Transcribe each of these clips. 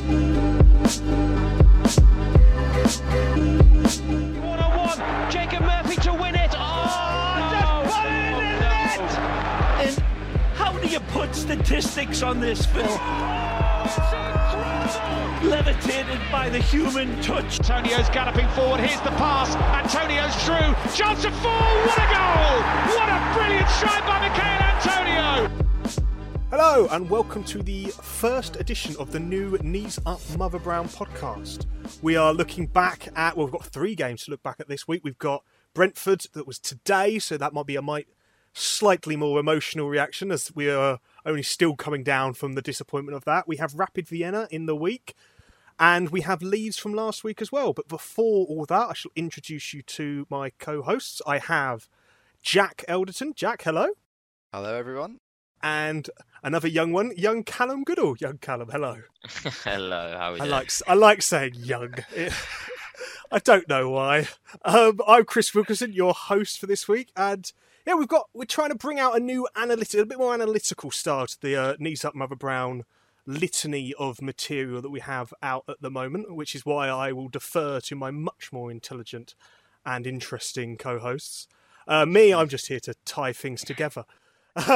One on one, Jacob Murphy to win it. Oh, oh just put it in the net! And how do you put statistics on this film? Oh, Levitated by the human touch. Antonio's galloping forward. Here's the pass. Antonio's through. Chance of four. What a goal! What a brilliant strike by Michael Antonio! Hello, and welcome to the first edition of the new Knees Up Mother Brown podcast. We are looking back at, well, we've got three games to look back at this week. We've got Brentford, that was today, so that might be a might slightly more emotional reaction as we are only still coming down from the disappointment of that. We have Rapid Vienna in the week, and we have Leeds from last week as well. But before all that, I shall introduce you to my co hosts. I have Jack Elderton. Jack, hello. Hello, everyone. And another young one, young Callum Goodall. Young Callum, hello. Hello, how are you? I like I like saying young. I don't know why. Um, I'm Chris Wilkerson, your host for this week, and yeah, we've got we're trying to bring out a new analytic, a bit more analytical style to the uh, knees up Mother Brown litany of material that we have out at the moment, which is why I will defer to my much more intelligent and interesting co-hosts. Uh, me, I'm just here to tie things together.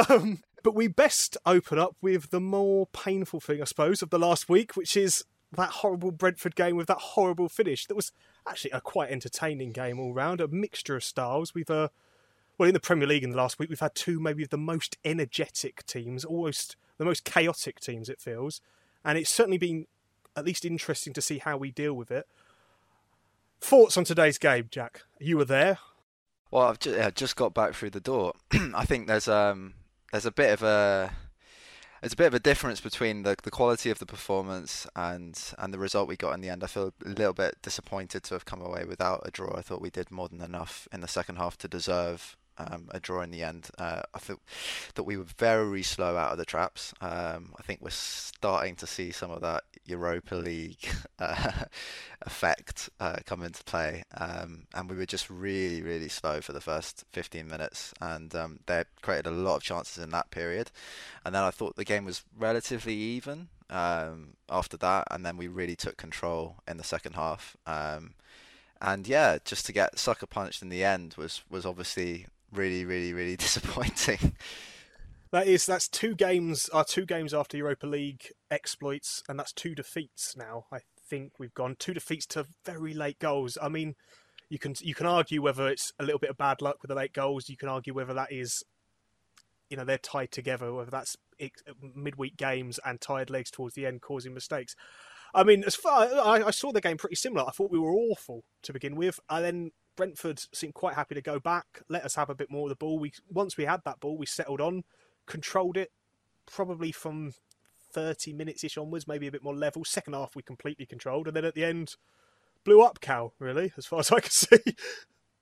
Um, but we best open up with the more painful thing, I suppose, of the last week, which is that horrible Brentford game with that horrible finish. That was actually a quite entertaining game all round, a mixture of styles. We've, uh, well, in the Premier League in the last week, we've had two maybe of the most energetic teams, almost the most chaotic teams, it feels. And it's certainly been at least interesting to see how we deal with it. Thoughts on today's game, Jack? You were there. Well, I've just, yeah, just got back through the door. I think there's um there's a bit of a there's a bit of a difference between the the quality of the performance and and the result we got in the end. I feel a little bit disappointed to have come away without a draw. I thought we did more than enough in the second half to deserve um, a draw in the end. Uh, I thought that we were very slow out of the traps. Um, I think we're starting to see some of that Europa League uh, effect uh, come into play, um, and we were just really, really slow for the first 15 minutes, and um, they created a lot of chances in that period. And then I thought the game was relatively even um, after that, and then we really took control in the second half. Um, and yeah, just to get sucker punched in the end was was obviously really, really, really disappointing. That is that's two games are two games after Europa League exploits, and that's two defeats now. I think we've gone two defeats to very late goals. I mean, you can you can argue whether it's a little bit of bad luck with the late goals. You can argue whether that is, you know, they're tied together. Whether that's midweek games and tired legs towards the end causing mistakes. I mean, as far I, I saw the game pretty similar. I thought we were awful to begin with, and then Brentford seemed quite happy to go back, let us have a bit more of the ball. We once we had that ball, we settled on, controlled it, probably from thirty minutes ish onwards, maybe a bit more level. Second half we completely controlled, and then at the end blew up Cal, really, as far as I can see.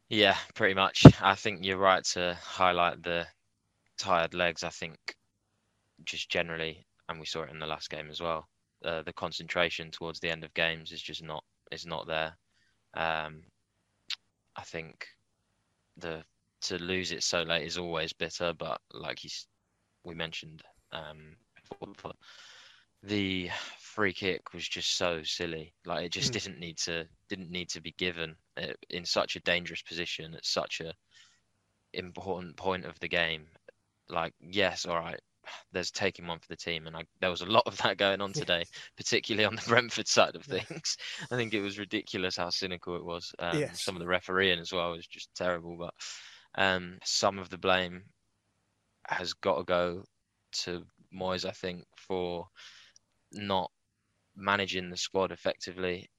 Yeah, pretty much. I think you're right to highlight the tired legs. I think just generally, and we saw it in the last game as well. Uh, the concentration towards the end of games is just not is not there. Um, I think the to lose it so late is always bitter, but like he's we mentioned um, before, the free kick was just so silly. Like it just Mm. didn't need to didn't need to be given in such a dangerous position at such a important point of the game. Like yes, all right, there's taking one for the team, and I, there was a lot of that going on today, particularly on the Brentford side of things. I think it was ridiculous how cynical it was. Um, Yes. Some of the refereeing as well was just terrible, but um, some of the blame has got to go to Moyes, I think, for not managing the squad effectively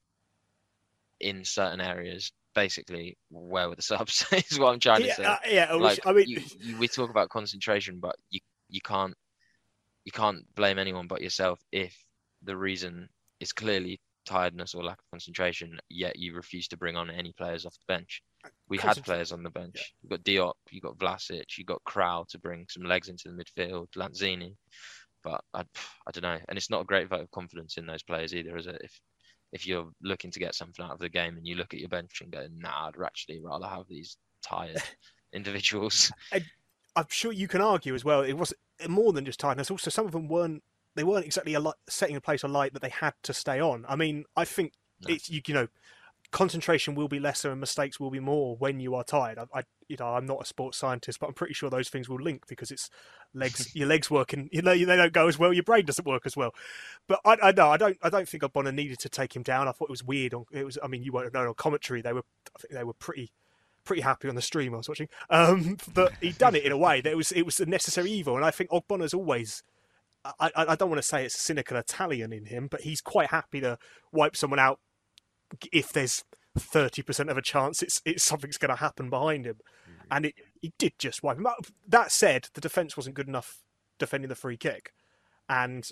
in certain areas. Basically, where were the subs? is what I'm trying to yeah, say. uh, yeah. I, wish- Like I mean, you, you, we talk about concentration, but you you can't you can't blame anyone but yourself if the reason is clearly tiredness or lack of concentration. Yet you refuse to bring on any players off the bench. We had players on the bench. You've got Diop, you've got Vlasic, you've got Kral to bring some legs into the midfield, Lanzini. But I, I don't know. And it's not a great vote of confidence in those players either, is it? If if you're looking to get something out of the game and you look at your bench and go, nah, I'd actually rather have these tired individuals. I'm sure you can argue as well. It was more than just tiredness. Also, some of them weren't they weren't exactly a light, setting a place a light that they had to stay on. I mean, I think No. it's you, you know concentration will be lesser and mistakes will be more when you are tired. I, I you know I'm not a sports scientist, but I'm pretty sure those things will link because it's legs your legs working you know they don't go as well your brain doesn't work as well but i i know i don't i don't think Bonner needed to take him down i thought it was weird on it was i mean you won't have known on commentary they were i think they were pretty pretty happy on the stream i was watching um but he'd done it in a way that it was it was a necessary evil and i think Ogbonna's always I, I, I don't want to say it's a cynical Italian in him, but he's quite happy to wipe someone out if there's thirty percent of a chance it's it's something's going to happen behind him, and it he did just wipe him out. That said, the defense wasn't good enough defending the free kick, and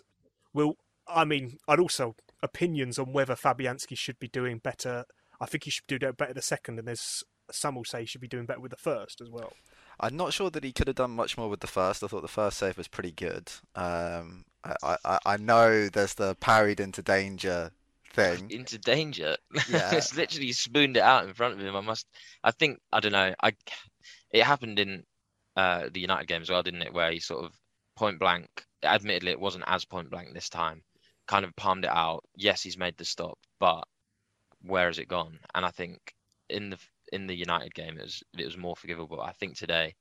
will I mean I'd also opinions on whether Fabianski should be doing better. I think he should do better the second, and there's some will say he should be doing better with the first as well. I'm not sure that he could have done much more with the first. I thought the first save was pretty good. Um, I, I, I know there's the parried into danger thing. into danger. Yeah. it's literally spooned it out in front of him. I must. I think I don't know. I. It happened in uh, the United game as well, didn't it? Where he sort of point blank. Admittedly, it wasn't as point blank this time. Kind of palmed it out. Yes, he's made the stop, but where has it gone? And I think in the in the United game, it was it was more forgivable. I think today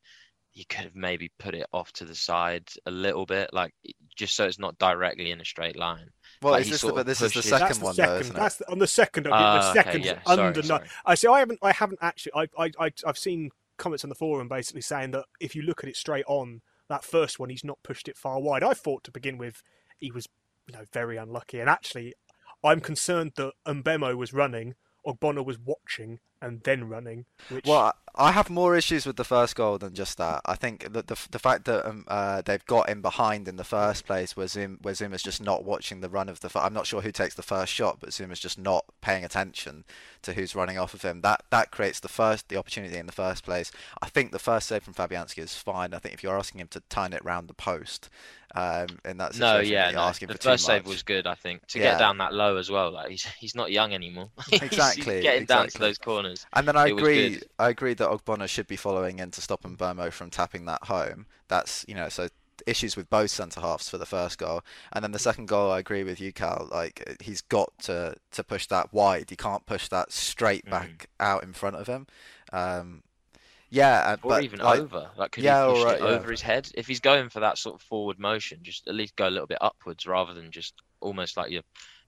he could have maybe put it off to the side a little bit, like just so it's not directly in a straight line. Well, Like, is this the, but of this is the second That's the one second. though, isn't That's it? the, on the second. of it, Ah, the okay, yeah, under. sorry, sorry. I see. I haven't. I haven't actually. I, I, I, I've seen comments on the forum basically saying that if you look at it straight on, that first one, he's not pushed it far wide. I thought to begin with, he was, you know, very unlucky. And actually, I'm concerned that Mbeumo was running, Ogbonna was watching, and then running. Which Well, I I have more issues with the first goal than just that. I think that the the fact that um, uh, they've got him behind in the first place, where Zoom where Zouma's just not watching the run of the. fir- I'm not sure who takes the first shot, but Zouma's just not paying attention to who's running off of him. That that creates the first the opportunity in the first place. I think the first save from Fabianski is fine. I think if you're asking him to turn it round the post, um, in that situation, No, yeah, no. asking the for too first save was good. I think to Yeah. get down that low as well. Like he's he's not young anymore. Exactly, he's getting down to those corners. And then I It agree. I agree that Ogbonna should be following in to stop Mbeumo from tapping that home. That's you know so issues with both centre halves for the first goal, and then the second goal. I agree with you, Cal. Like he's got to to push that wide. He can't push that straight Mm. back out in front of him. Um, yeah, uh, Or but even like, over. Like could yeah, he push alright, it yeah. over his head? If he's going for that sort of forward motion, just at least go a little bit upwards rather than just almost like you're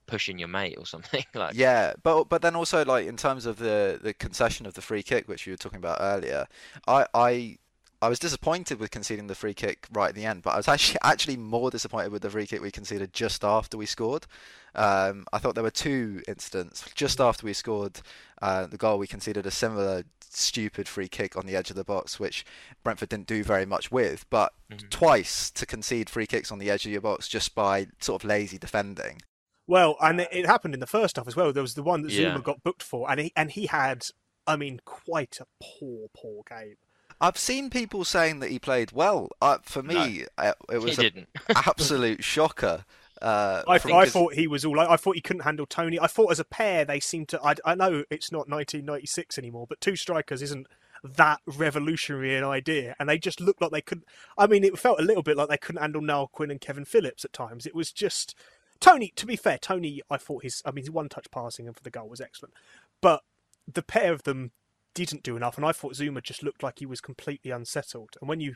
pushing your mate or something. like Yeah, but but then also like in terms of the the concession of the free kick, which you were talking about earlier, I I I was disappointed with conceding the free kick right at the end, but I was actually actually more disappointed with the free kick we conceded just after we scored. Um, I thought there were two incidents just after we scored uh, the goal. We conceded a similar stupid free kick on the edge of the box, which Brentford didn't do very much with. But Mhm. twice to concede free kicks on the edge of your box just by sort of lazy defending. Well, and it, it happened in the first half as well. There was the one that Yeah. Zouma got booked for, and he and he had, I mean, quite a poor, poor game. I've seen people saying that he played well. Uh, for me, uh, it was an absolute shocker. Uh, I, from- I 'cause- thought he was all. I thought he couldn't handle Toney. I thought as a pair they seemed to. I, I know it's not 1996 anymore, but two strikers isn't that revolutionary an idea, and they just looked like they couldn't. I mean, it felt a little bit like they couldn't handle Niall Quinn and Kevin Phillips at times. It was just Toney. To be fair, Toney, I thought his. I mean, his one touch passing and for the goal was excellent, but the pair of them didn't do enough, and I thought Zouma just looked like he was completely unsettled. And when you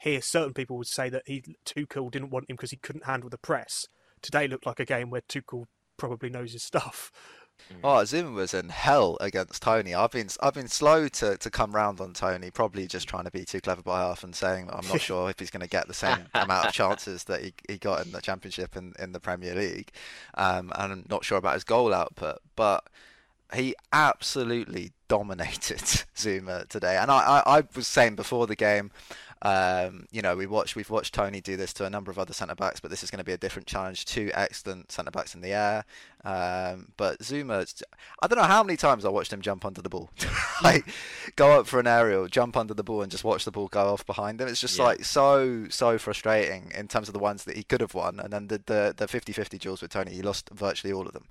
hear certain people would say that he Tuchel didn't want him because he couldn't handle the press. Today looked like a game where Tuchel probably knows his stuff. Oh, Zouma was in hell against Toney. I've been I've been slow to, to come round on Toney, probably just trying to be too clever by half and saying I'm not sure if he's going to get the same amount of chances that he, he got in the Championship and in the Premier League, um, and I'm not sure about his goal output, but he absolutely dominated Zouma today. And I, I, I was saying before the game, um, you know, we watched we've watched Toney do this to a number of other centre backs, but this is going to be a different challenge. Two excellent centre backs in the air, um, but Zouma, I don't know how many times I watched him jump under the ball, like go up for an aerial, jump under the ball, and just watch the ball go off behind him. It's just Yeah. like so so frustrating in terms of the ones that he could have won, and then the the the 50-50 duels with Toney, he lost virtually all of them.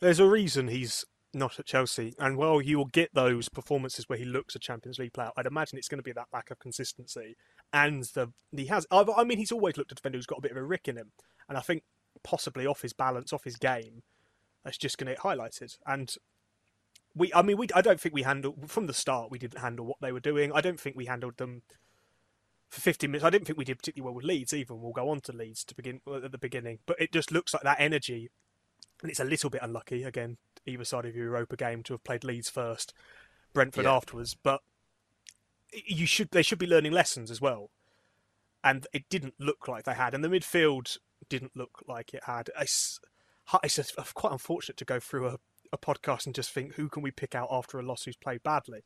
There's a reason he's not at Chelsea. And while you will get those performances where he looks a Champions League player, I'd imagine it's going to be that lack of consistency. And the he has, I mean, he's always looked a defender who's got a bit of a rick in him, and I think possibly off his balance, off his game, that's just going to get highlighted. And we, I mean, we, I don't think we handled from the start. We didn't handle what they were doing. I don't think we handled them for 15 minutes. I didn't think we did particularly well with Leeds. Even we'll go on to Leeds to begin at the beginning, but it just looks like that energy, and it's a little bit unlucky again either side of your Europa game to have played Leeds first, Brentford yeah. afterwards. But you should they should be learning lessons as well, and it didn't look like they had, and the midfield didn't look like it had. It's, it's quite unfortunate to go through a, a podcast and just think who can we pick out after a loss who's played badly.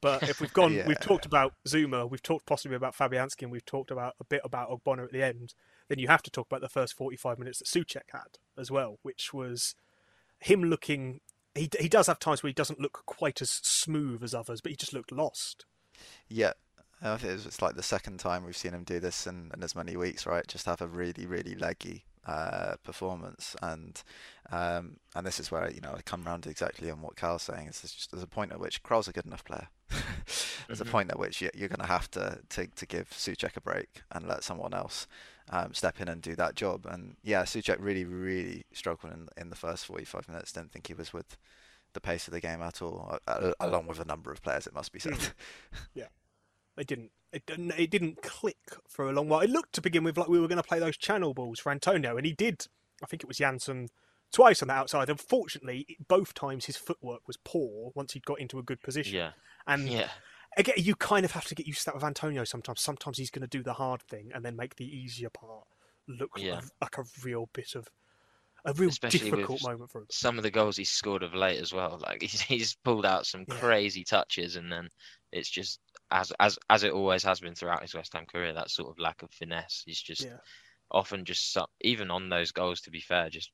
But if we've gone, yeah. we've talked about Zouma, we've talked possibly about Fabianski, and we've talked about a bit about Ogbonna at the end. Then you have to talk about the first 45 minutes that Soucek had as well, which was him looking. He he does have times where he doesn't look quite as smooth as others, but he just looked lost. Yeah, I think it's like the second time we've seen him do this in, in as many weeks, right? Just have a really really leggy uh, performance, and um, and this is where you know I come around exactly on what Carl's saying. Is there's just there's a point at which Kral's a good enough player. there's mm-hmm. a point at which you, are going to have to, to to give Soucek a break and let someone else um, step in and do that job. And yeah, Soucek really, really struggled in in the first 45 minutes. Didn't think he was with the pace of the game at all, uh, along with a number of players. It must be said. Mm. yeah, it didn't. It didn't. It didn't click for a long while. It looked to begin with like we were going to play those channel balls for Antonio, and he did. I think it was Jansson twice on the outside. Unfortunately, both times his footwork was poor once he'd got into a good position. Yeah. And yeah again, you kind of have to get used to that with Antonio sometimes. Sometimes he's going to do the hard thing and then make the easier part look yeah. like, like, a real bit of a real Especially difficult moment for him. Some of the goals he's scored of late as well. Like he's, he's pulled out some yeah. crazy touches and then it's just as as as it always has been throughout his West Ham career. That sort of lack of finesse. He's just yeah. often just even on those goals. To be fair, just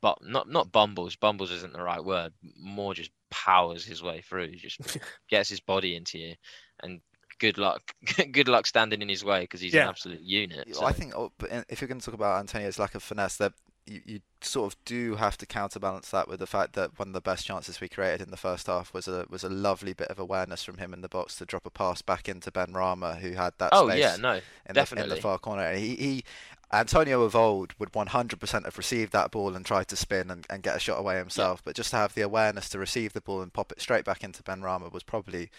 but not not bumbles. Bumbles isn't the right word. More just powers his way through. He just gets his body into you, and good luck. good luck standing in his way because he's yeah. an absolute unit. So. I think oh, if you're going to talk about Antonio's lack of finesse, that you, you sort of do have to counterbalance that with the fact that one of the best chances we created in the first half was a was a lovely bit of awareness from him in the box to drop a pass back into Benrahma, who had that. Oh space yeah, no, in definitely the, in the far corner. He, he Antonio of old would 100% have received that ball and tried to spin and, and get a shot away himself, yeah. but just to have the awareness to receive the ball and pop it straight back into Benrahma was probably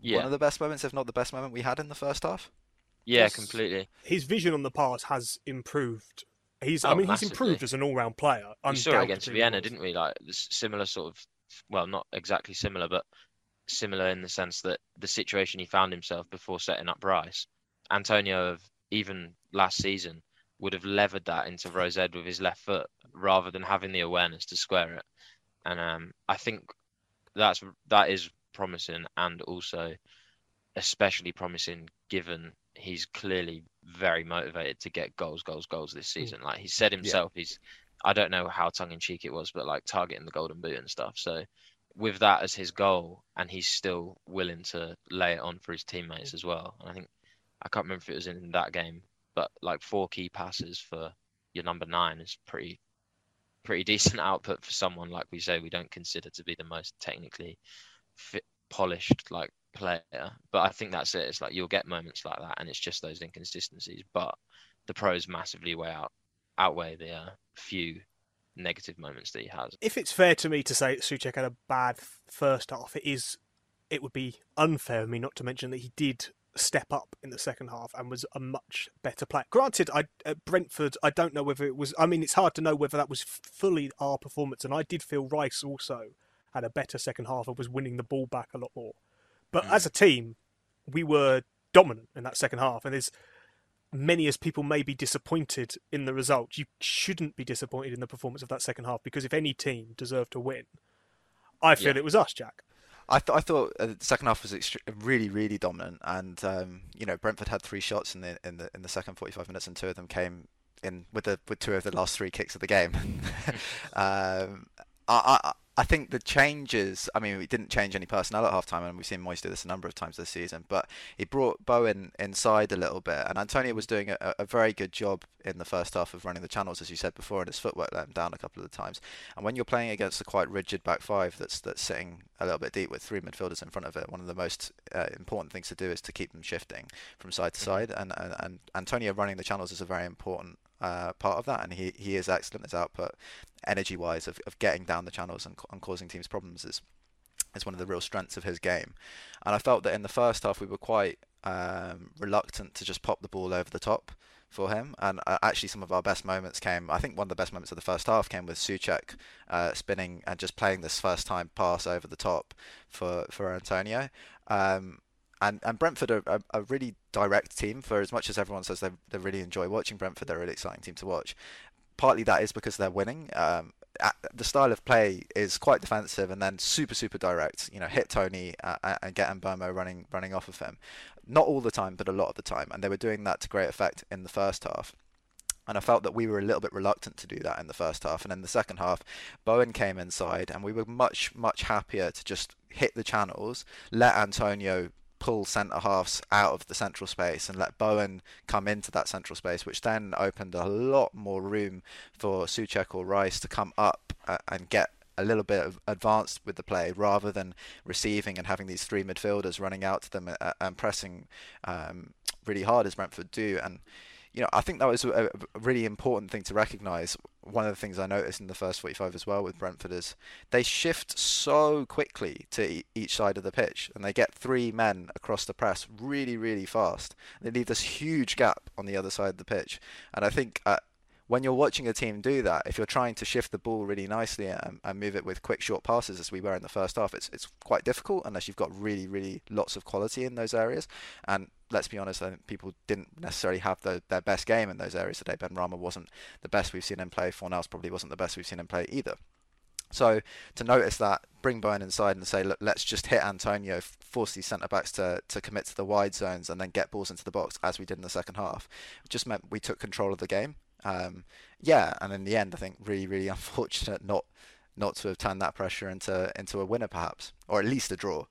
yeah. one of the best moments, if not the best moment we had in the first half. Yeah, yes. completely. His vision on the pass has improved. He's, oh, I mean, massively. he's improved as an all-round player. We saw it against Vienna, didn't we? Like similar sort of, well, not exactly similar, but similar in the sense that the situation he found himself before setting up Bryce, Antonio of even last season would have levered that into Rose Ed with his left foot rather than having the awareness to square it. And um, I think that's that is promising and also especially promising given he's clearly very motivated to get goals, goals, goals this hmm. season. Like he said himself, yeah. he's I don't know how tongue in cheek it was, but like targeting the golden boot and stuff. So with that as his goal, and he's still willing to lay it on for his teammates hmm. as well. And I think I can't remember if it was in that game but like four key passes for your number nine is pretty pretty decent output for someone like we say we don't consider to be the most technically fit, polished like player. But I think that's it. It's like you'll get moments like that, and it's just those inconsistencies. But the pros massively weigh out outweigh the uh, few negative moments that he has. If it's fair to me to say that Soucek had a bad first half, it is. It would be unfair of me not to mention that he did step up in the second half and was a much better player. Granted, I at Brentford, I don't know whether it was. I mean, it's hard to know whether that was fully our performance, and I did feel Rice also had a better second half and was winning the ball back a lot more. But mm. as a team, we were dominant in that second half, and as many as people may be disappointed in the result, you shouldn't be disappointed in the performance of that second half because if any team deserved to win, I feel yeah. it was us, Jack. I, th- I thought uh, the second half was extre- really, really dominant, and um, you know Brentford had three shots in the in the in the second 45 minutes, and two of them came in with the with two of the last three kicks of the game. um, I, I I think the changes. I mean, we didn't change any personnel at halftime, and we've seen Moyes do this a number of times this season. But he brought Bowen inside a little bit, and Antonio was doing a, a very good job in the first half of running the channels, as you said before, and his footwork let him down a couple of the times. And when you're playing against a quite rigid back five that's that's sitting a little bit deep with three midfielders in front of it, one of the most uh, important things to do is to keep them shifting from side to mm-hmm. side. And, and and Antonio running the channels is a very important uh, part of that, and he, he is excellent. His output, energy wise, of, of getting down the channels and, and causing teams problems is is one of the real strengths of his game. And I felt that in the first half we were quite um, reluctant to just pop the ball over the top for him. And uh, actually, some of our best moments came. I think one of the best moments of the first half came with Soucek uh, spinning and just playing this first time pass over the top for for Antonio. Um, and and Brentford are a, a, really direct team. For as much as everyone says they they really enjoy watching Brentford, they're a really exciting team to watch. Partly that is because they're winning. Um, the style of play is quite defensive and then super super direct. You know, hit Toney uh, and get Mbeumo running running off of him. Not all the time, but a lot of the time, and they were doing that to great effect in the first half. And I felt that we were a little bit reluctant to do that in the first half. And in the second half, Bowen came inside, and we were much, much happier to just hit the channels, let Antonio pull centre halves out of the central space and let Bowen come into that central space, which then opened a lot more room for Soucek or Rice to come up uh, and get a little bit of advanced with the play rather than receiving and having these three midfielders running out to them uh, and pressing um, really hard as Brentford do. And you know, I think that was a, really important thing to recognise. One of the things I noticed in the first 45 as well with Brentford is they shift so quickly to each side of the pitch and they get three men across the press really, really fast. They leave this huge gap on the other side of the pitch. And I think uh, when you're watching a team do that, if you're trying to shift the ball really nicely and, and, move it with quick short passes as we were in the first half, it's it's quite difficult unless you've got really really lots of quality in those areas. And let's be honest, I think people didn't necessarily have the, their best game in those areas today. Benrahma wasn't the best we've seen him play. Fornals probably wasn't the best we've seen him play either. So to notice that, bring Bowen inside and say, look, let's just hit Antonio, force these centre backs to, to commit to the wide zones and then get balls into the box as we did in the second half. It just meant we took control of the game um, yeah, and in the end, I think really, really unfortunate not not to have turned that pressure into into a winner, perhaps, or at least a draw.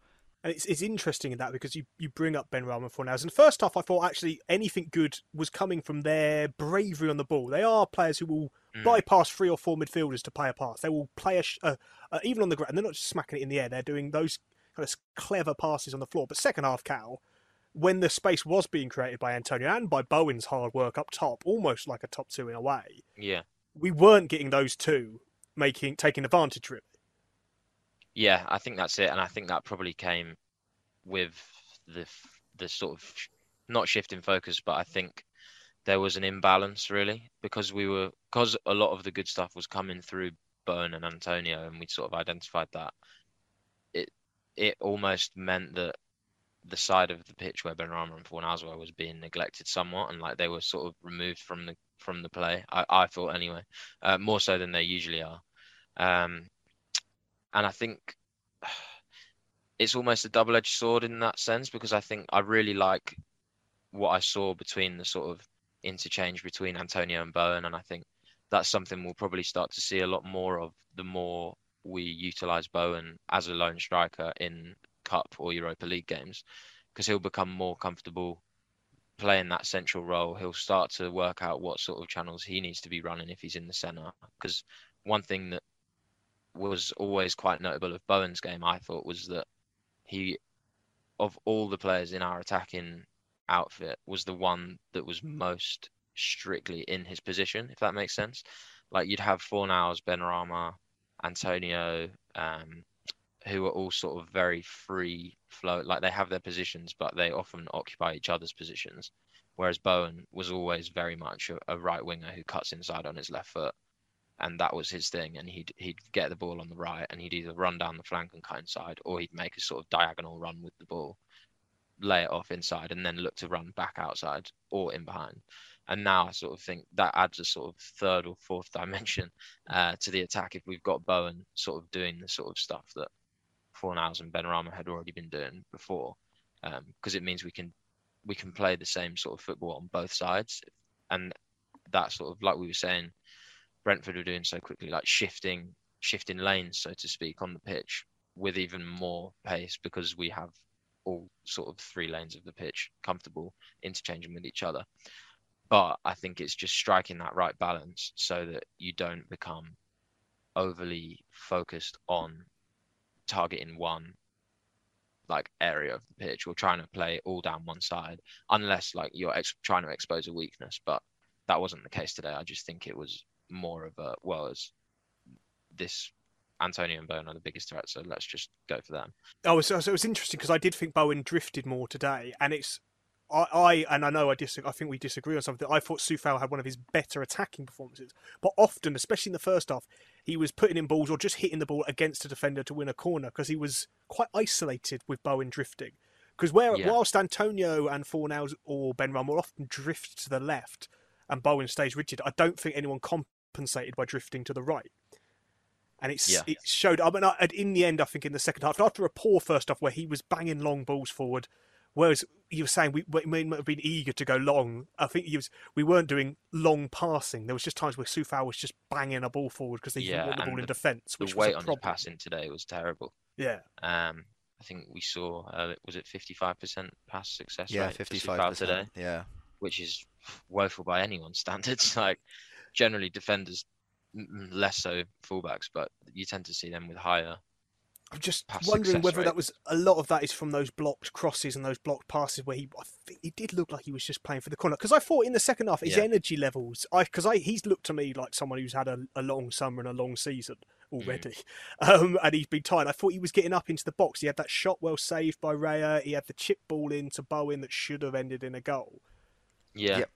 And it's, it's interesting in that because you, you bring up Benrahma for now. And first half, I thought actually anything good was coming from their bravery on the ball. They are players who will mm. bypass three or four midfielders to play a pass. They will play a, uh, uh, even on the ground. And they're not just smacking it in the air. They're doing those kind of clever passes on the floor. But second half, Cal, when the space was being created by Antonio and by Bowen's hard work up top, almost like a top two in a way. Yeah. We weren't getting those two making taking advantage really. Yeah, I think that's it, and I think that probably came with the the sort of not shift in focus, but I think there was an imbalance really because we were because a lot of the good stuff was coming through Bowen and Antonio, and we sort of identified that. It it almost meant that the side of the pitch where Benrahma and Fornals was being neglected somewhat, and like they were sort of removed from the from the play. I, I thought anyway, uh, more so than they usually are. Um, and I think it's almost a double-edged sword in that sense because I think I really like what I saw between the sort of interchange between Antonio and Bowen, and I think that's something we'll probably start to see a lot more of the more we utilize Bowen as a lone striker in Cup or Europa League games because he'll become more comfortable playing that central role. He'll start to work out what sort of channels he needs to be running if he's in the centre. Because one thing that was always quite notable of Bowen's game, I thought, was that he, of all the players in our attacking outfit, was the one that was most strictly in his position, if that makes sense. Like you'd have Fornals, Benrahma, Antonio, um, who are all sort of very free flow. Like they have their positions, but they often occupy each other's positions. Whereas Bowen was always very much a, a right winger who cuts inside on his left foot, and that was his thing. And he'd he'd get the ball on the right, and he'd either run down the flank and cut inside, or he'd make a sort of diagonal run with the ball, lay it off inside, and then look to run back outside or in behind. And now I sort of think that adds a sort of third or fourth dimension uh, to the attack if we've got Bowen sort of doing the sort of stuff that Fornals and Benrahma had already been doing before, because um, it means we can we can play the same sort of football on both sides, and that sort of like we were saying, Brentford are doing so quickly, like shifting shifting lanes, so to speak, on the pitch with even more pace because we have all sort of three lanes of the pitch comfortable interchanging with each other. But I think it's just striking that right balance so that you don't become overly focused on targeting one like area of the pitch or trying to play all down one side unless like you're ex- trying to expose a weakness but that wasn't the case today i just think it was more of a well as this Antonio and Bowen are the biggest threats, so let's just go for them. Oh, so, so it was interesting because I did think Bowen drifted more today, and it's I, I and I know I disagree. I think we disagree on something. I thought Coufal had one of his better attacking performances, but often, especially in the first half, he was putting in balls or just hitting the ball against a defender to win a corner because he was quite isolated with Bowen drifting. Because where Yeah. whilst Antonio and Fornals or Benrahma will often drift to the left and Bowen stays rigid, I don't think anyone compensated by drifting to the right. And it's Yeah. it showed. I mean, I- in the end, I think in the second half, after a poor first half where he was banging long balls forward, whereas you were saying we, we may have been eager to go long. I think he was. We weren't doing long passing. There was just times where Coufal was just banging a ball forward because they Yeah, didn't want the and ball in defence, The which was weight a on his problem. passing today was terrible. Yeah, Um, I think we saw uh, was it 55% pass success Yeah, rate for fifty-five Coufal today, percent. Yeah, which is woeful by anyone's standards. Like generally defenders, m- m- less so fullbacks, but you tend to see them with higher. I'm just Pass wondering whether rate. that was a lot of that is from those blocked crosses and those blocked passes where he, I think he did look like he was just playing for the corner. Because I thought in the second half his Yeah. energy levels, I because I he's looked to me like someone who's had a, a long summer and a long season already, um, and he's been tired. I thought he was getting up into the box. He had that shot well saved by Raya. He had the chip ball into Bowen that should have ended in a goal. Yeah, Yep.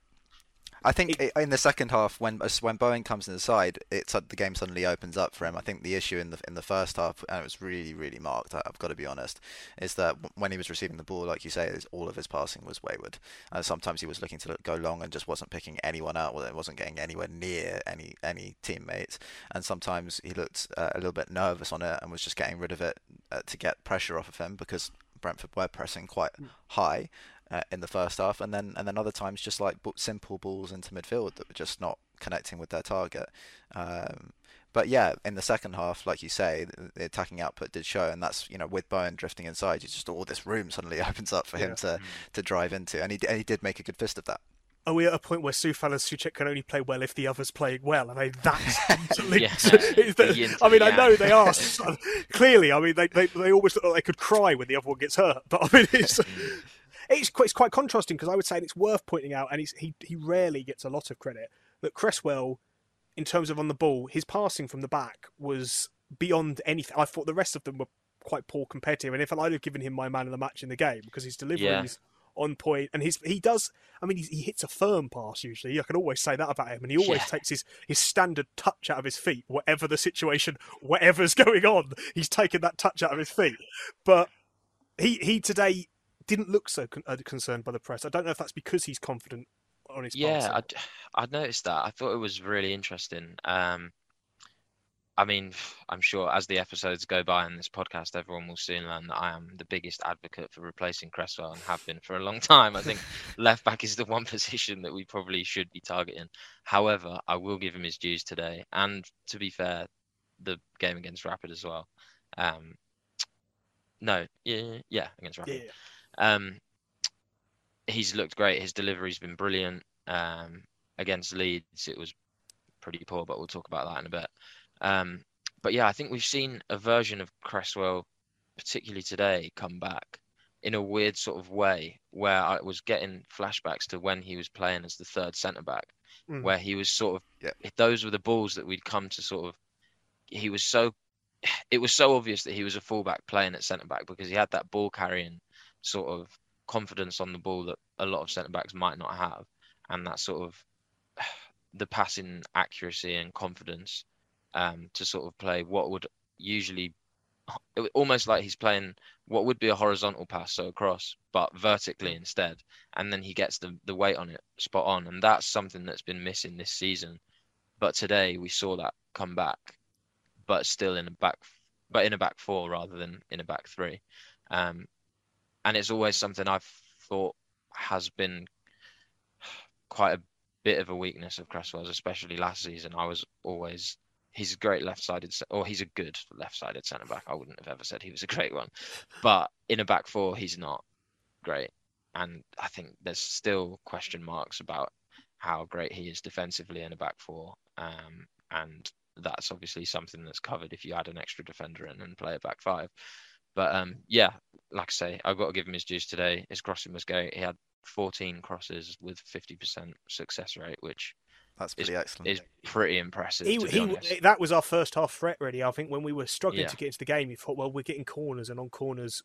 I think i in the second half, when when Bowen comes in the side, it's the game suddenly opens up for him. I think the issue in the in the first half, and it was really really marked. I've got to be honest, is that when he was receiving the ball, like you say, all of his passing was wayward. Uh, sometimes he was looking to go long and just wasn't picking anyone out, or wasn't getting anywhere near any any teammates. And sometimes he looked uh, a little bit nervous on it and was just getting rid of it uh, to get pressure off of him because Brentford were pressing quite high uh, in the first half, and then and then other times just like bu- simple balls into midfield that were just not connecting with their target. Um, but yeah, in the second half, like you say, the, the attacking output did show, and that's you know with Bowen drifting inside, you just all this room suddenly opens up for him Yeah. to to drive into, and he and he did make a good fist of that. Are we at a point where Coufal and Soucek can only play well if the other's playing well? Are they that interlinked? Yeah, the I mean, the I know they are. Clearly, I mean, they, they, they almost look like they could cry when the other one gets hurt. But I mean, it's, it's, quite, it's quite contrasting because I would say it's worth pointing out, and he, he rarely gets a lot of credit, that Cresswell, in terms of on the ball, his passing from the back was beyond anything. I thought the rest of them were quite poor compared to him. And if I'd have given him my man of the match in the game because his delivery Yeah. is on point and his he does I mean he, he hits a firm pass usually I can always say that about him and he always Yeah. takes his his standard touch out of his feet whatever the situation whatever's going on he's taken that touch out of his feet but he he today didn't look so con- uh, concerned by the press I don't know if that's because he's confident on his Yeah. I'd, I'd noticed that. I thought it was really interesting. Um, I mean, I'm sure as the episodes go by in this podcast, everyone will soon learn that I am the biggest advocate for replacing Cresswell and have been for a long time. I think left back is the one position that we probably should be targeting. However, I will give him his dues today, and to be fair, the game against Rapid as well. Um, no, yeah, yeah, against Rapid. yeah Um, he's looked great. His delivery's been brilliant. Um, against Leeds, it was pretty poor, but we'll talk about that in a bit. Um, but yeah, I think we've seen a version of Cresswell, particularly today, come back in a weird sort of way where I was getting flashbacks to when he was playing as the third centre back, Mm. where he was sort of Yeah. those were the balls that we'd come to sort of. He was so, it was so obvious that he was a fullback playing at centre back because he had that ball carrying sort of confidence on the ball that a lot of centre backs might not have, and that sort of the passing accuracy and confidence um, to sort of play what would usually almost like he's playing what would be a horizontal pass, so across, but vertically instead, and then he gets the the weight on it spot on, and that's something that's been missing this season. But today we saw that come back, but still in a back, but in a back four rather than in a back three. Um, and it's always something I've thought has been quite a bit of a weakness of Cresswell's, especially last season. I was always he's a great left-sided, or he's a good left-sided centre back. I wouldn't have ever said he was a great one, but in a back four, he's not great. And I think there's still question marks about how great he is defensively in a back four. Um, and that's obviously something that's covered if you add an extra defender in and play a back five. But um, yeah, like I say, I've got to give him his dues today. His crossing was great. He had 14 crosses with 50% success rate, which that's pretty is, excellent. Is pretty impressive. He, he, that was our first half threat, really. I think when we were struggling Yeah. to get into the game, you thought, well, we're getting corners, and on corners,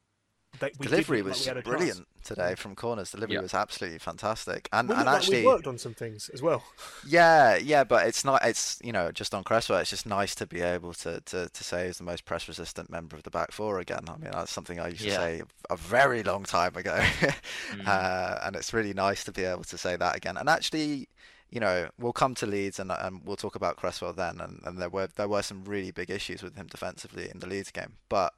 they, we Delivery did look like was we brilliant chance. today from corners. Delivery Yeah. was absolutely fantastic, and We and like actually, we worked on some things as well. yeah, yeah, but it's not. It's you know just on Cresswell. It's just nice to be able to to, to say he's the most press resistant member of the back four again. I mean that's something I used to say a very long time ago, Mm. uh, and it's really nice to be able to say that again. And actually, you know, we'll come to Leeds and, and we'll talk about Cresswell then. And, and there were there were some really big issues with him defensively in the Leeds game, but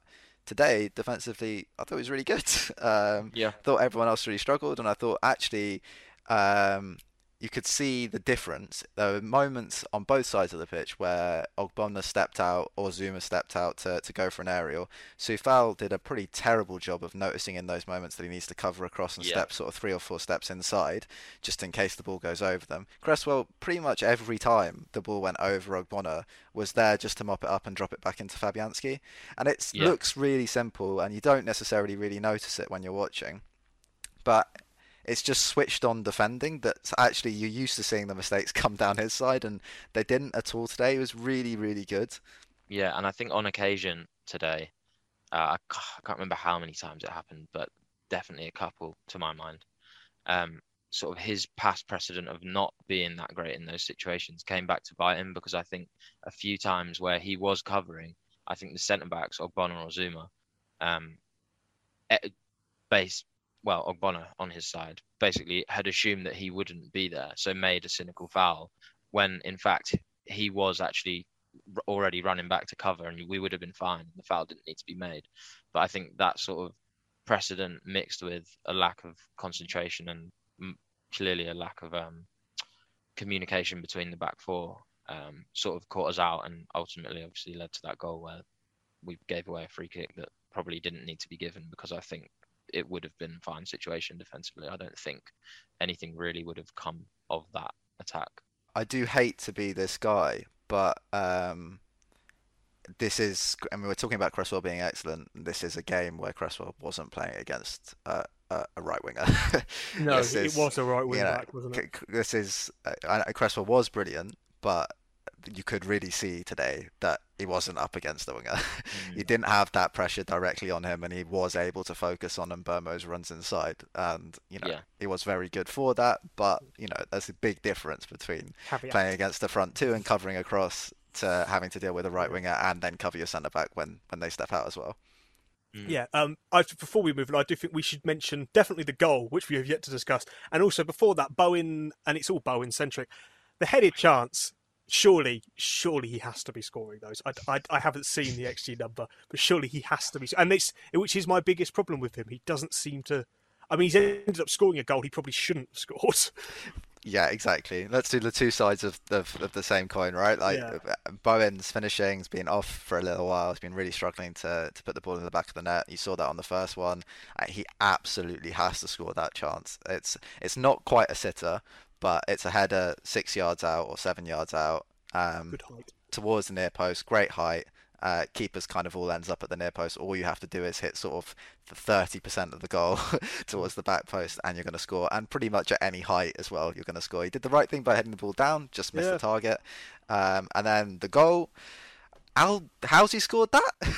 today defensively, I thought he was really good. Um, Yeah. thought everyone else really struggled, and I thought actually um, you could see the difference. There were moments on both sides of the pitch where Ogbonna stepped out or Zouma stepped out to, to go for an aerial. Coufal did a pretty terrible job of noticing in those moments that he needs to cover across and Yeah. step sort of three or four steps inside, just in case the ball goes over them. Cresswell, pretty much every time the ball went over Ogbonna, was there just to mop it up and drop it back into Fabianski. And it Yeah. looks really simple, and you don't necessarily really notice it when you're watching. But it's just switched on defending that actually you're used to seeing the mistakes come down his side and they didn't at all today. It was really, really good. Yeah, and I think on occasion today, uh, I can't remember how many times it happened, but definitely a couple to my mind. Um, sort of his past precedent of not being that great in those situations came back to bite him because I think a few times where he was covering, I think the centre backs, Ogbonna or Zouma, um, eh, base well, Ogbonna on his side basically had assumed that he wouldn't be there, so made a cynical foul when in fact he was actually already running back to cover and we would have been fine. The foul didn't need to be made. But I think that sort of precedent mixed with a lack of concentration and clearly a lack of um, communication between the back four um, sort of caught us out and ultimately obviously led to that goal where we gave away a free kick that probably didn't need to be given because I think it would have been fine situation defensively. I don't think anything really would have come of that attack. I do hate to be this guy, but um, this is, I mean, we're talking about Cresswell being excellent. This is a game where Cresswell wasn't playing against uh, a, a right winger. No, This it is, was a right wing you know, back, wasn't it? c- c- This is, uh, Cresswell was brilliant, but you could really see today that he wasn't up against the winger. he didn't have that pressure directly on him, and he was able to focus on Mbeumo's runs inside. And you know, Yeah. he was very good for that. But you know, there's a big difference between Caveat. playing against the front two and covering across to having to deal with a right winger and then cover your centre back when when they step out as well. Yeah, um, I, before we move on, I do think we should mention definitely the goal, which we have yet to discuss, and also before that, Bowen, and it's all Bowen centric. The headed chance, surely, surely he has to be scoring those. I, I, I haven't seen the XG number, but surely he has to be, and it's which is my biggest problem with him. He doesn't seem to. I mean, he's ended up scoring a goal he probably shouldn't have scored. Yeah, exactly. Let's do the two sides of, of, of the same coin, right? Like Yeah. Bowen's finishing's been off for a little while. He's been really struggling to, to put the ball in the back of the net. You saw that on the first one. Uh, he absolutely has to score that chance. It's it's not quite a sitter, but it's a header six yards out or seven yards out. Um, towards the near post, great height. Uh, keepers kind of all ends up at the near post. All you have to do is hit sort of the 30% of the goal towards the back post, and you're going to score. And pretty much at any height as well, you're going to score. He did the right thing by heading the ball down, just missed Yeah. the target. Um, and then the goal. How how's he scored that?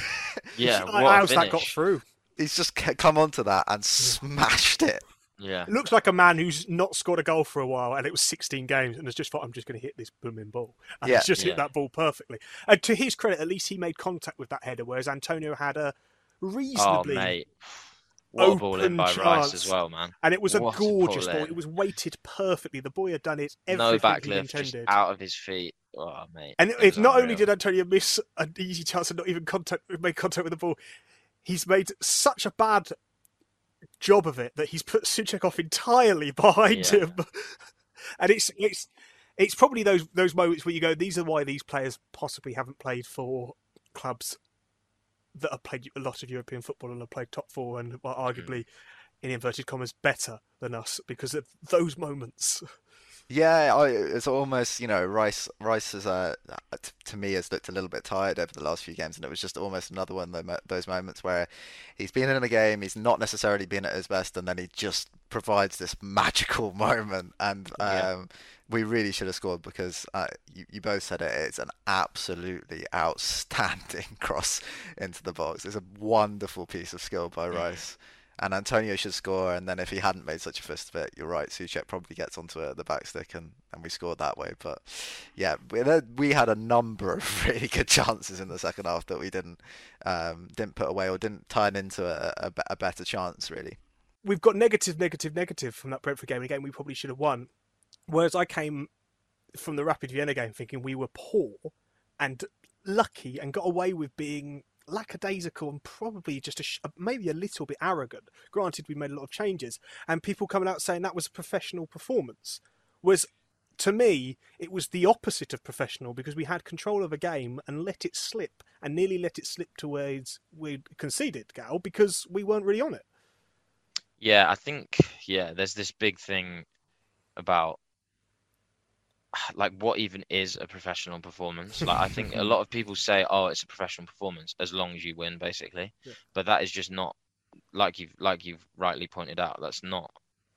Yeah, How- what How's that got through? He's just c- come onto that and smashed it. Yeah, It looks like a man who's not scored a goal for a while, and it was 16 games, and has just thought, I'm just going to hit this booming ball. And Yeah. he's just hit that ball perfectly. And to his credit, at least he made contact with that header, whereas Antonio had a Oh reasonably. mate, what a ball in open chance. Rice as well, man. and it was a What a gorgeous ball ball. in. It was weighted perfectly. The boy had done it No everything he backlift, just intended. out of his feet. Oh mate. And it if not only did Antonio miss an easy chance and not even contact make contact with the ball, he's made such a bad job of it that he's put Soucek off entirely behind Yeah. him. And it's it's it's probably those those moments where you go, these are why these players possibly haven't played for clubs that have played a lot of European football and have played top four and are arguably, mm. in inverted commas, better than us because of those moments. Yeah, I, it's almost you know Rice. Rice is uh, to me has looked a little bit tired over the last few games, and it was just almost another one of those moments where he's been in a game, he's not necessarily been at his best, and then he just provides this magical moment, and um, yeah. we really should have scored because uh, you, you both said it. It's an absolutely outstanding cross into the box. It's a wonderful piece of skill by Rice and Antonio should score. And then if he hadn't made such a fist of it, you're right. Soucek probably gets onto it at the back stick, and, and we scored that way. But yeah, we, we had a number of really good chances in the second half that we didn't um, didn't put away or didn't turn into a, a, a, better chance really. We've got negative, negative, negative from that Brentford game. Again, we probably should have won. Whereas I came from the Rapid Vienna game thinking we were poor and lucky and got away with being lackadaisical and probably just a sh- maybe a little bit arrogant. Granted, we made a lot of changes, and people coming out saying that was a professional performance was. To me, it was the opposite of professional because we had control of a game and let it slip, and nearly let it slip to where we conceded, Gal, because we weren't really on it. Yeah, I think yeah, there's this big thing about like what even is a professional performance? Like i think a lot of people say oh it's a professional performance as long as you win basically. Yeah. but that is just not like you've like you've rightly pointed out that's not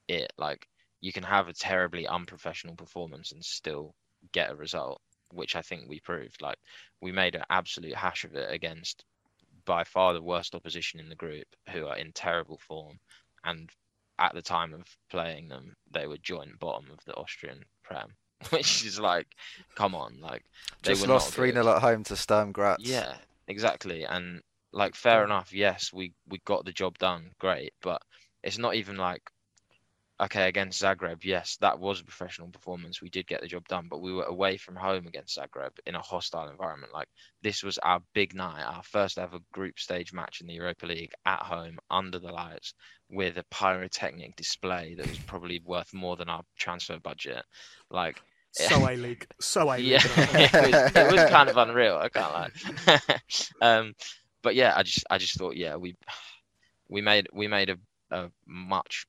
it. Like you can have a terribly unprofessional performance and still get a result which i think we proved. Like we made an absolute hash of it against by far the worst opposition in the group who are in terrible form. And at the time of playing them they were joint bottom of the austrian prem which is like, come on, like they just lost three 0 at home to Sturm Graz. Yeah, exactly, and like fair enough. Yes, we we got the job done, great, but it's not even like okay against Zagreb. Yes, that was a professional performance. We did get the job done, but we were away from home against Zagreb in a hostile environment. Like this was our big night, our first ever group stage match in the Europa League at home under the lights with a pyrotechnic display that was probably worth more than our transfer budget. Like so a league, so a league. Yeah, it, was, it was kind of unreal. I can't lie. um, but yeah, I just I just thought yeah we we made we made a, a much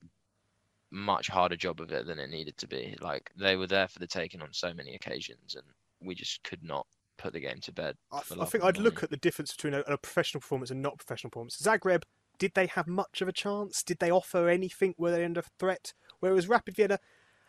much harder job of it than it needed to be. Like they were there for the taking on so many occasions, and we just could not put the game to bed. I, I think I'd look at the difference between a, a, professional performance and not professional performance. Zagreb, did they have much of a chance? Did they offer anything? Were they under threat? Whereas Rapid Vienna,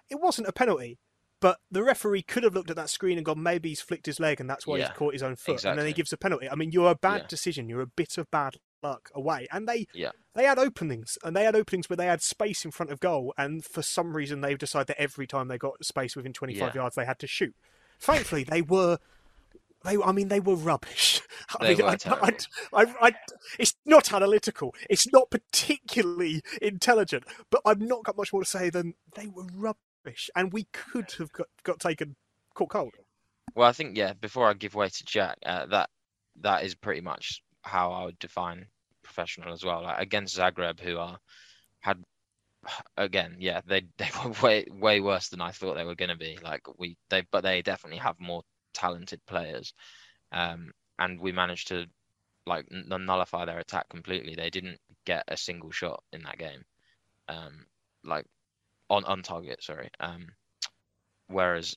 it wasn't a penalty. But the referee could have looked at that screen and gone, maybe he's flicked his leg and that's why yeah, he's caught his own foot. Exactly. And then he gives a penalty. I mean, you're a bad yeah. decision. You're a bit of bad luck away. And they yeah. they had openings and they had openings where they had space in front of goal. And for some reason, they've decided that every time they got space within 25 yeah. yards, they had to shoot. Thankfully, they were. They, I mean, they were rubbish. I they mean, were I, I, I, it's not analytical. It's not particularly intelligent. But I've not got much more to say than they were rubbish and we could have got, got taken caught cold. Well, I think yeah. Before I give way to Jack, uh, that that is pretty much how I would define professional as well. Like against Zagreb, who are had again, yeah, they they were way way worse than I thought they were going to be. Like we they, but they definitely have more talented players, um, and we managed to like nullify their attack completely. They didn't get a single shot in that game. Um, like on on target. Sorry. Um, whereas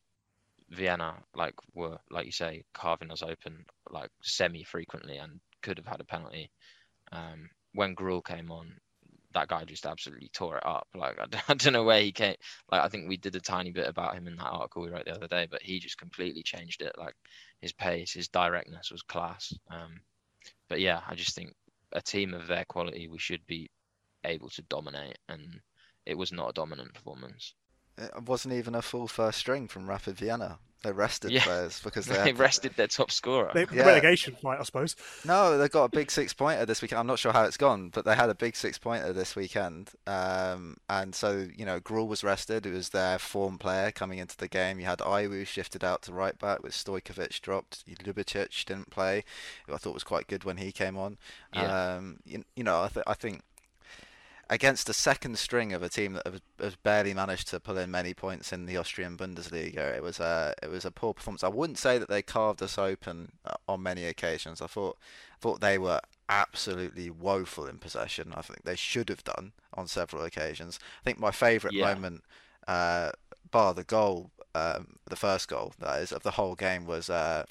Vienna, like, were like you say, carving us open like semi frequently and could have had a penalty. Um, when Grüll came on, that guy just absolutely tore it up. Like I, I don't know where he came. Like I think we did a tiny bit about him in that article we wrote the other day, but he just completely changed it. Like his pace, his directness was class. Um, but yeah, I just think a team of their quality, we should be able to dominate and it was not a dominant performance. It wasn't even a full first string from Rapid Vienna. They rested yeah. players because they, they rested their top scorer. They, yeah. Relegation fight, I suppose. No, they got a big six pointer this weekend. I'm not sure how it's gone, but they had a big six pointer this weekend. Um, and so, you know, Grüll was rested. It was their form player coming into the game. You had Aiwu shifted out to right back with Stojkovic dropped. Ljubicic didn't play, who I thought was quite good when he came on. Yeah. Um, you, you know, I, th- I think against a second string of a team that has, has barely managed to pull in many points in the Austrian Bundesliga. It was a it was a poor performance. I wouldn't say that they carved us open uh, on many occasions. I thought thought they were absolutely woeful in possession. I think they should have done on several occasions. I think my favourite Yeah. moment, uh, bar the goal, um, the first goal that is of the whole game was uh,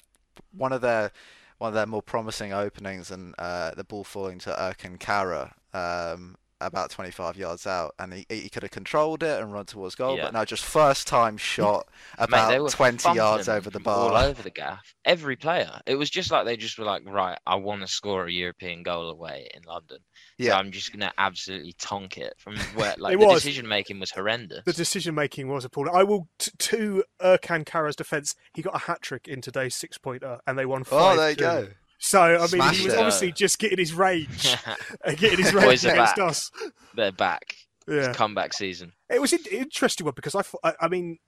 one of their one of their more promising openings and uh, the ball falling to Ercan Kara um, about 25 yards out, and he, he could have controlled it and run towards goal, Yeah. but no, just first time shot about were 20 yards over the bar. all over the gaff. Every player. It was just like they just were like, right, I want to score a European goal away in London. So Yeah. I'm just gonna absolutely tonk it from where like It the decision making was horrendous. The decision making was appalling. I will t- to Ercan Kara's defence. He got a hat trick in today's six pointer, and they won Oh, five. there you go. So I mean, he was it. obviously just getting his rage, uh, getting his rage Boys are against back. us. They're back. Yeah, It's comeback season. it was an interesting one because I, thought- I, I mean,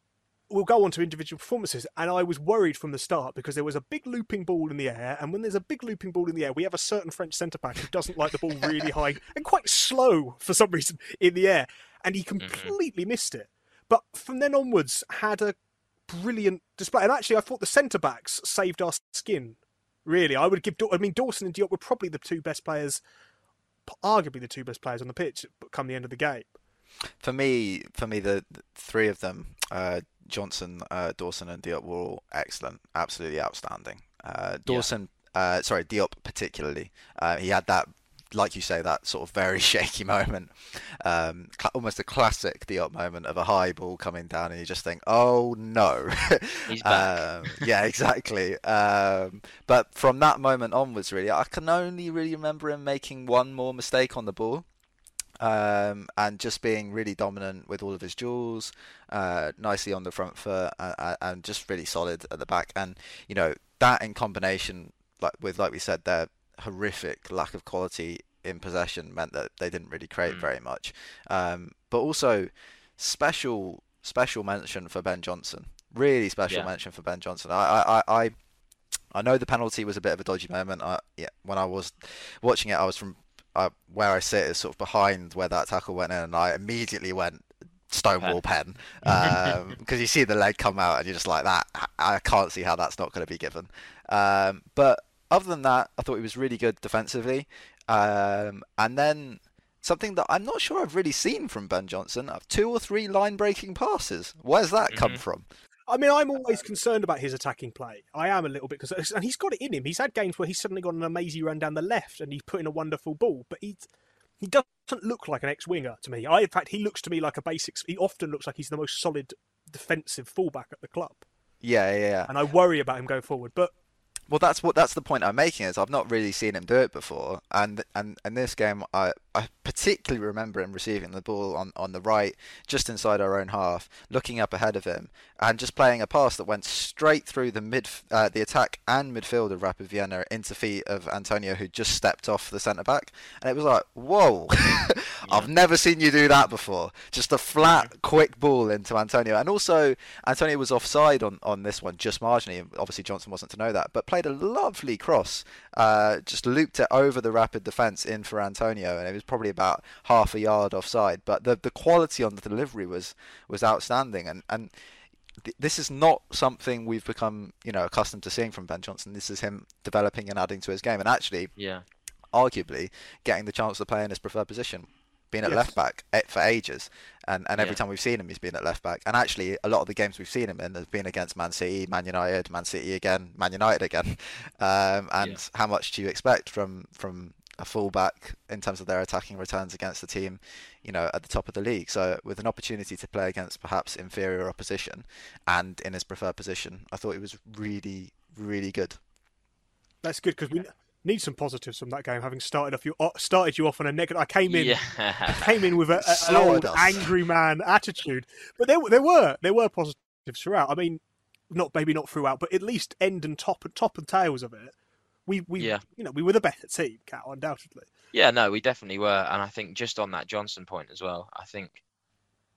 we'll go on to individual performances, and I was worried from the start because there was a big looping ball in the air, and when there's a big looping ball in the air, we have a certain French centre back who doesn't like the ball really high and quite slow for some reason in the air, and he completely missed it. But from then onwards, had a brilliant display, and actually, I thought the centre backs saved our skin. Really, I would give. I mean, Dawson and Diop were probably the two best players, arguably the two best players on the pitch come the end of the game. For me, for me, the, the three of them, uh, Johnson, uh, Dawson, and Diop were all excellent, absolutely outstanding. Uh, Dawson, uh, sorry, Diop particularly, uh, he had that, like you say, that sort of very shaky moment, um, cl- almost a classic Diop moment of a high ball coming down, and you just think, oh no. He's back. Um, yeah, exactly. Um, but from that moment onwards, really, I can only really remember him making one more mistake on the ball um, and just being really dominant with all of his duels, uh, nicely on the front foot, and, and just really solid at the back. And you know that in combination, like with like we said, their horrific lack of quality in possession meant that they didn't really create Mm. very much. Um, but also special special mention for Ben Johnson. Really special Yeah. mention for Ben Johnson. I, I, I, I I know the penalty was a bit of a dodgy moment. I, yeah, when I was watching it, I was from uh, where I sit is sort of behind where that tackle went in, and I immediately went Stonewall pen because you see the leg come out, and you're just like that. I can't see how that's not going to be given. Um, but other than that, I thought he was really good defensively, um, and then. Something that I'm not sure I've really seen from Ben Johnson: two or three line-breaking passes. Where's that come Mhm. from? I mean, I'm always concerned about his attacking play. I am a little bit concerned, and he's got it in him. He's had games where he's suddenly got an amazing run down the left, and he's put in a wonderful ball. But he he doesn't look like an ex-winger to me. I, in fact, he looks to me like a basic. He often looks like he's the most solid defensive fullback at the club, Yeah, yeah, yeah. and I worry about him going forward. But Well, that's what that's the point I'm making is I've not really seen him do it before, and and in this game I I particularly remember him receiving the ball on, on the right, just inside our own half, looking up ahead of him, and just playing a pass that went straight through the mid uh, the attack and midfield of Rapid Vienna into feet of Antonio, who just stepped off the centre back, and it was like whoa, I've never seen you do that before. Just a flat, quick ball into Antonio, and also Antonio was offside on, on this one just marginally. Obviously Johnson wasn't to know that, but played a lovely cross, uh, just looped it over the Rapid defence in for Antonio, and it was probably about half a yard offside. But the the quality on the delivery was was outstanding, and and th- this is not something we've become you know accustomed to seeing from Ben Johnson. This is him developing and adding to his game, and actually Yeah. arguably getting the chance to play in his preferred position, being at Yes. left back eh, for ages. And and every Yeah. time we've seen him, he's been at left back. And actually, a lot of the games we've seen him in have been against Man City, Man United, Man City again, Man United again. Um, and Yeah. how much do you expect from from a fullback in terms of their attacking returns against the team, you know, at the top of the league? So with an opportunity to play against perhaps inferior opposition and in his preferred position, I thought he was really really good. that's good because we need some positives from that game. Having started off you uh, started you off on a negative. I came in. Yeah. came in with a, a, an old us. angry man attitude. But there, there were there were positives throughout. I mean, not maybe not throughout, but at least end and top and top and tails of it. We we Yeah. you know we were the better team, Cat, undoubtedly. Yeah, no, we definitely were, and I think just on that Johnson point as well. I think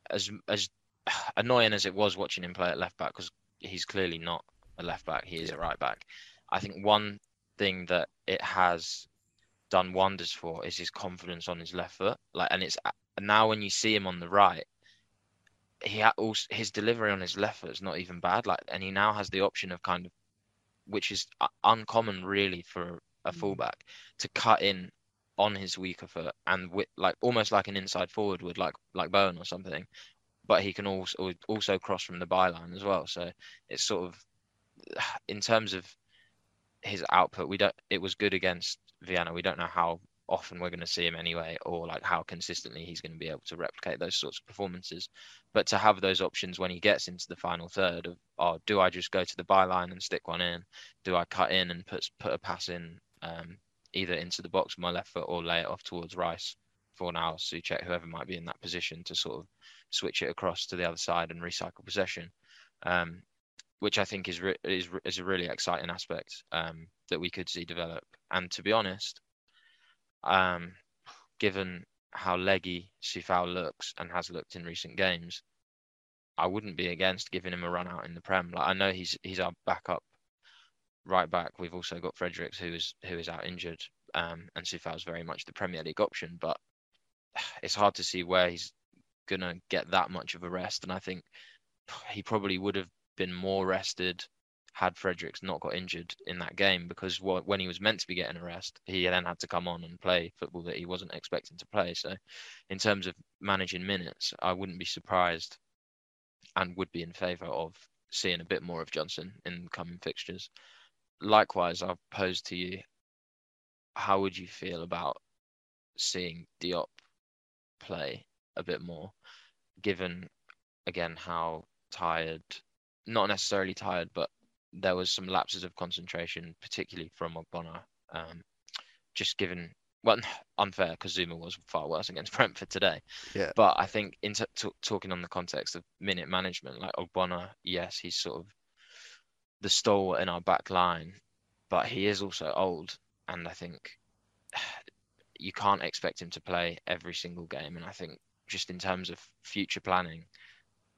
as as annoying as it was watching him play at left back because he's clearly not a left back; he is a right back. I think one thing that it has done wonders for is his confidence on his left foot. Like, and it's now when you see him on the right, he also his delivery on his left foot is not even bad. Like, and he now has the option of kind of, which is uncommon really for a mm. fullback, to cut in on his weaker foot and with like almost like an inside forward would like like Bowen or something, but he can also also cross from the byline as well. So it's sort of in terms of his output, we don't. It was good against Vienna. We don't know how often we're going to see him anyway, or like how consistently he's going to be able to replicate those sorts of performances. But to have those options when he gets into the final third of, oh, do I just go to the byline and stick one in? Do I cut in and put put a pass in um, either into the box with my left foot or lay it off towards Rice for now, Soucek, whoever might be in that position to sort of switch it across to the other side and recycle possession. Um, which I think is re- is is a really exciting aspect um, that we could see develop. And to be honest, um, given how leggy Coufal looks and has looked in recent games, I wouldn't be against giving him a run out in the Prem. Like I know he's he's our backup right back. We've also got Fredericks who is who is out injured, um, and is very much the Premier League option. But it's hard to see where he's gonna get that much of a rest. And I think he probably would have been more rested had Fredericks not got injured in that game because when he was meant to be getting a rest, he then had to come on and play football that he wasn't expecting to play. So, in terms of managing minutes, I wouldn't be surprised and would be in favour of seeing a bit more of Johnson in coming fixtures. Likewise, I've posed to you how would you feel about seeing Diop play a bit more, given again how tired not necessarily tired, but there was some lapses of concentration, particularly from Ogbonna. Um, just given, well, unfair because Zouma was far worse against Brentford today. Yeah. But I think in t- t- talking on the context of minute management, like Ogbonna, yes, he's sort of the stalwart in our back line, but he is also old, and I think you can't expect him to play every single game. And I think just in terms of future planning,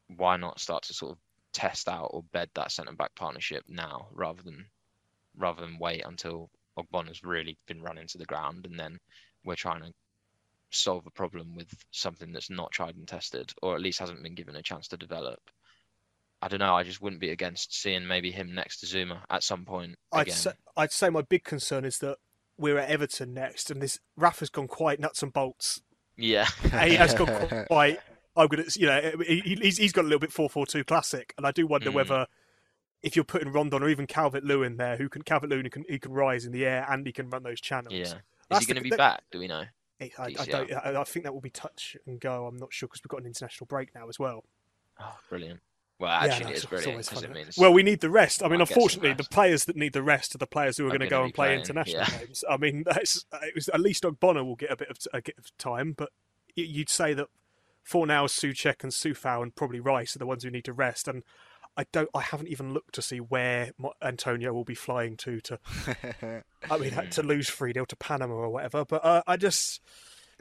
why not start to sort of test out or bed that centre back partnership now rather than rather than wait until Ogbon has really been run into the ground and then we're trying to solve a problem with something that's not tried and tested or at least hasn't been given a chance to develop. I don't know. I just wouldn't be against seeing maybe him next to Zouma at some point. I'd say, I'd say my big concern is that we're at Everton next, and this Rafa's gone quite nuts and bolts. Yeah, he has gone quite I'm gonna, you know, he, he's he's got a little bit four four two classic, and I do wonder mm. whether if you're putting Rondon or even Calvert Lewin there, who can Calvert Lewin can he can rise in the air and he can run those channels. Yeah, That's is he going to be that, back? Do we know? I, I, don't. I, I, think that will be touch and go. I'm not sure because we've got an international break now as well. Oh, brilliant! Well, actually, yeah, no, it's, brilliant because it means. Well, we need the rest. I mean, unfortunately, the players that need the rest are the players who are going to go and play playing, international yeah. games. I mean, that's, it was, at least Ogbonna will get a bit of a bit of time, but you'd say that Fornals, Soucek, and Coufal, and probably Rice are the ones who need to rest. And I don't. I haven't even looked to see where Antonio will be flying to. To I mean, to lose three 0 to Panama or whatever. But uh, I just.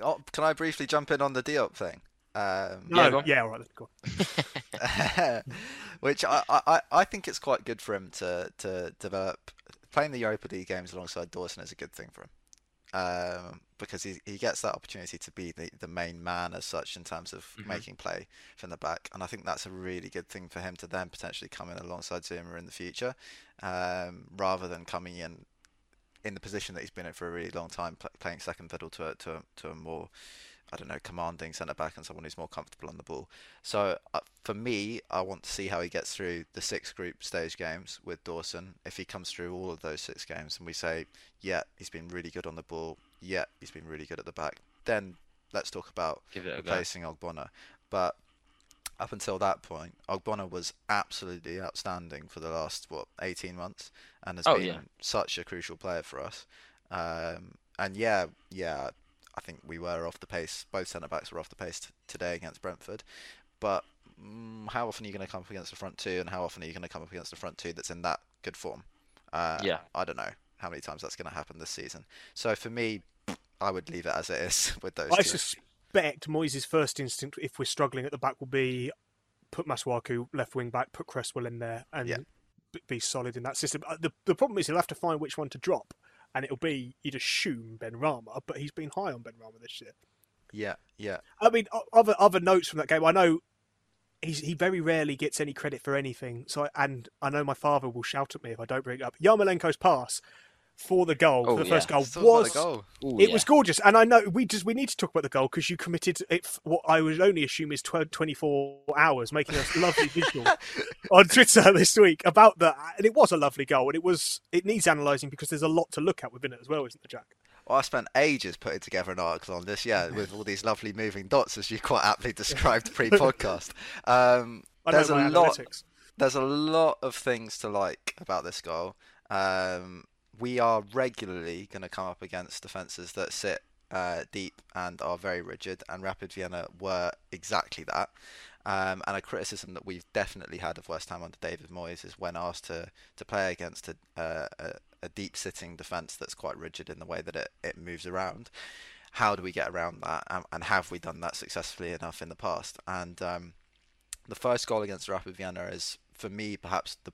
Oh, can I briefly jump in on the Diop thing? Um, no, yeah, yeah, all right, go Which I, I, I think it's quite good for him to, to develop. Playing the Europa League games alongside Dawson is a good thing for him um, because he, he gets that opportunity to be the, the main man as such in terms of mm-hmm. making play from the back. And I think that's a really good thing for him to then potentially come in alongside Zouma in the future um, rather than coming in in the position that he's been in for a really long time, pl- playing second fiddle to a, to a, to a more I don't know, commanding centre back and someone who's more comfortable on the ball. So uh, for me, I want to see how he gets through the six group stage games with Dawson. If he comes through all of those six games and we say, yeah, he's been really good on the ball, yeah, he's been really good at the back, then let's talk about replacing Ogbonna. But up until that point, Ogbonna was absolutely outstanding for the last what 18 months, and has oh, been yeah. such a crucial player for us. Um, and yeah, yeah, I think we were off the pace. Both centre backs were off the pace t- today against Brentford. But mm, how often are you going to come up against the front two, and how often are you going to come up against the front two that's in that good form? Uh, yeah. I don't know how many times that's going to happen this season. So for me, I would leave it as it is with those. I two. suspect Moyes' first instinct, if we're struggling at the back, will be put Masuaku left wing back, put Cresswell in there, and yeah. be solid in that system. Uh, the the problem is he'll have to find which one to drop and it'll be you'd assume Benrahma, but he's been high on Benrahma this year. Yeah, yeah. I mean, other other notes from that game. I know he's, he very rarely gets any credit for anything. So, I, and I know my father will shout at me if I don't bring it up. Yarmolenko's pass for the goal, Oh, for the yeah. first goal, Let's was goal. Ooh, it yeah. was gorgeous. And I know we just we need to talk about the goal because you committed it. What I would only assume is 12, 24 hours, making a lovely visual on Twitter this week about that. And it was a lovely goal, and it was it needs analysing because there's a lot to look at within it as well, isn't there, Jack? Well, I spent ages putting together an article on this, yeah, with all these lovely moving dots, as you quite aptly described pre-podcast. Um, there's a lot. analytics. There's a lot of things to like about this goal. Um, we are regularly going to come up against defences that sit uh, deep and are very rigid, and Rapid Vienna were exactly that. Um, and a criticism that we've definitely had of West Ham under David Moyes is when asked to, to play against a, a, a deep sitting defence that's quite rigid in the way that it, it moves around. How do we get around that? And have we done that successfully enough in the past? And um, the first goal against Rapid Vienna is, for me, perhaps the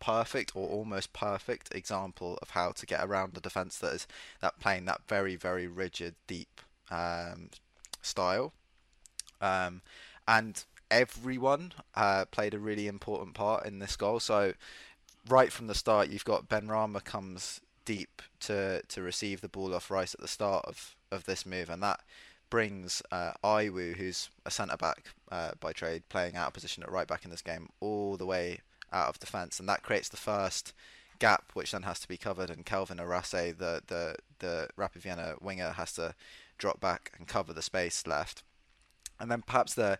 perfect or almost perfect example of how to get around a defence that is that playing that very very rigid deep um, style. Um, and everyone uh, played a really important part in this goal. So right from the start, you've got Benrahma comes deep to to receive the ball off Rice at the start of, of this move, and that brings uh, Aiwu, who's a centre back uh, by trade, playing out of position at right back in this game, all the way out of defence, and that creates the first gap, which then has to be covered. And Kelvin Arase, the the the Rapid Vienna winger, has to drop back and cover the space left. And then perhaps the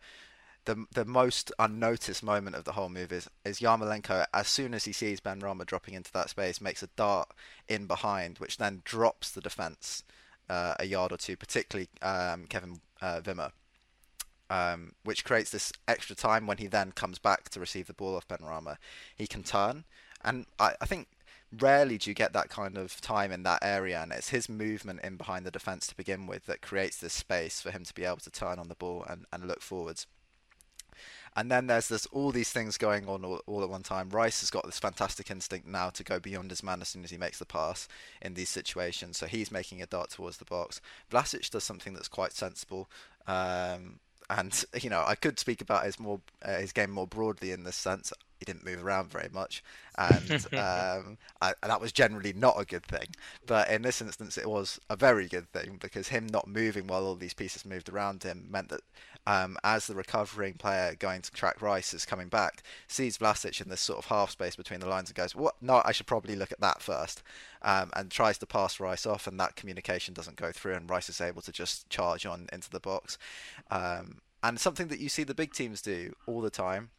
the the most unnoticed moment of the whole move is is Yarmolenko as soon as he sees Benrahma dropping into that space makes a dart in behind which then drops the defense uh, a yard or two particularly um, Kevin uh, Wimmer um, which creates this extra time when he then comes back to receive the ball off Benrahma he can turn and I, I think rarely do you get that kind of time in that area and it's his movement in behind the defense to begin with that creates this space for him to be able to turn on the ball and, and look forwards and then there's this all these things going on all, all at one time. Rice has got this fantastic instinct now to go beyond his man as soon as he makes the pass in these situations. So he's making a dart towards the box. Vlasic does something that's quite sensible. Um, and you know, I could speak about his more uh, his game more broadly in this sense. He didn't move around very much, and um, I, that was generally not a good thing. But in this instance, it was a very good thing because him not moving while all these pieces moved around him meant that um, as the recovering player going to track Rice is coming back, sees Vlasic in this sort of half space between the lines and goes, "What? No, I should probably look at that first. Um, and tries to pass Rice off, and that communication doesn't go through, and Rice is able to just charge on into the box. Um, and something that you see the big teams do all the time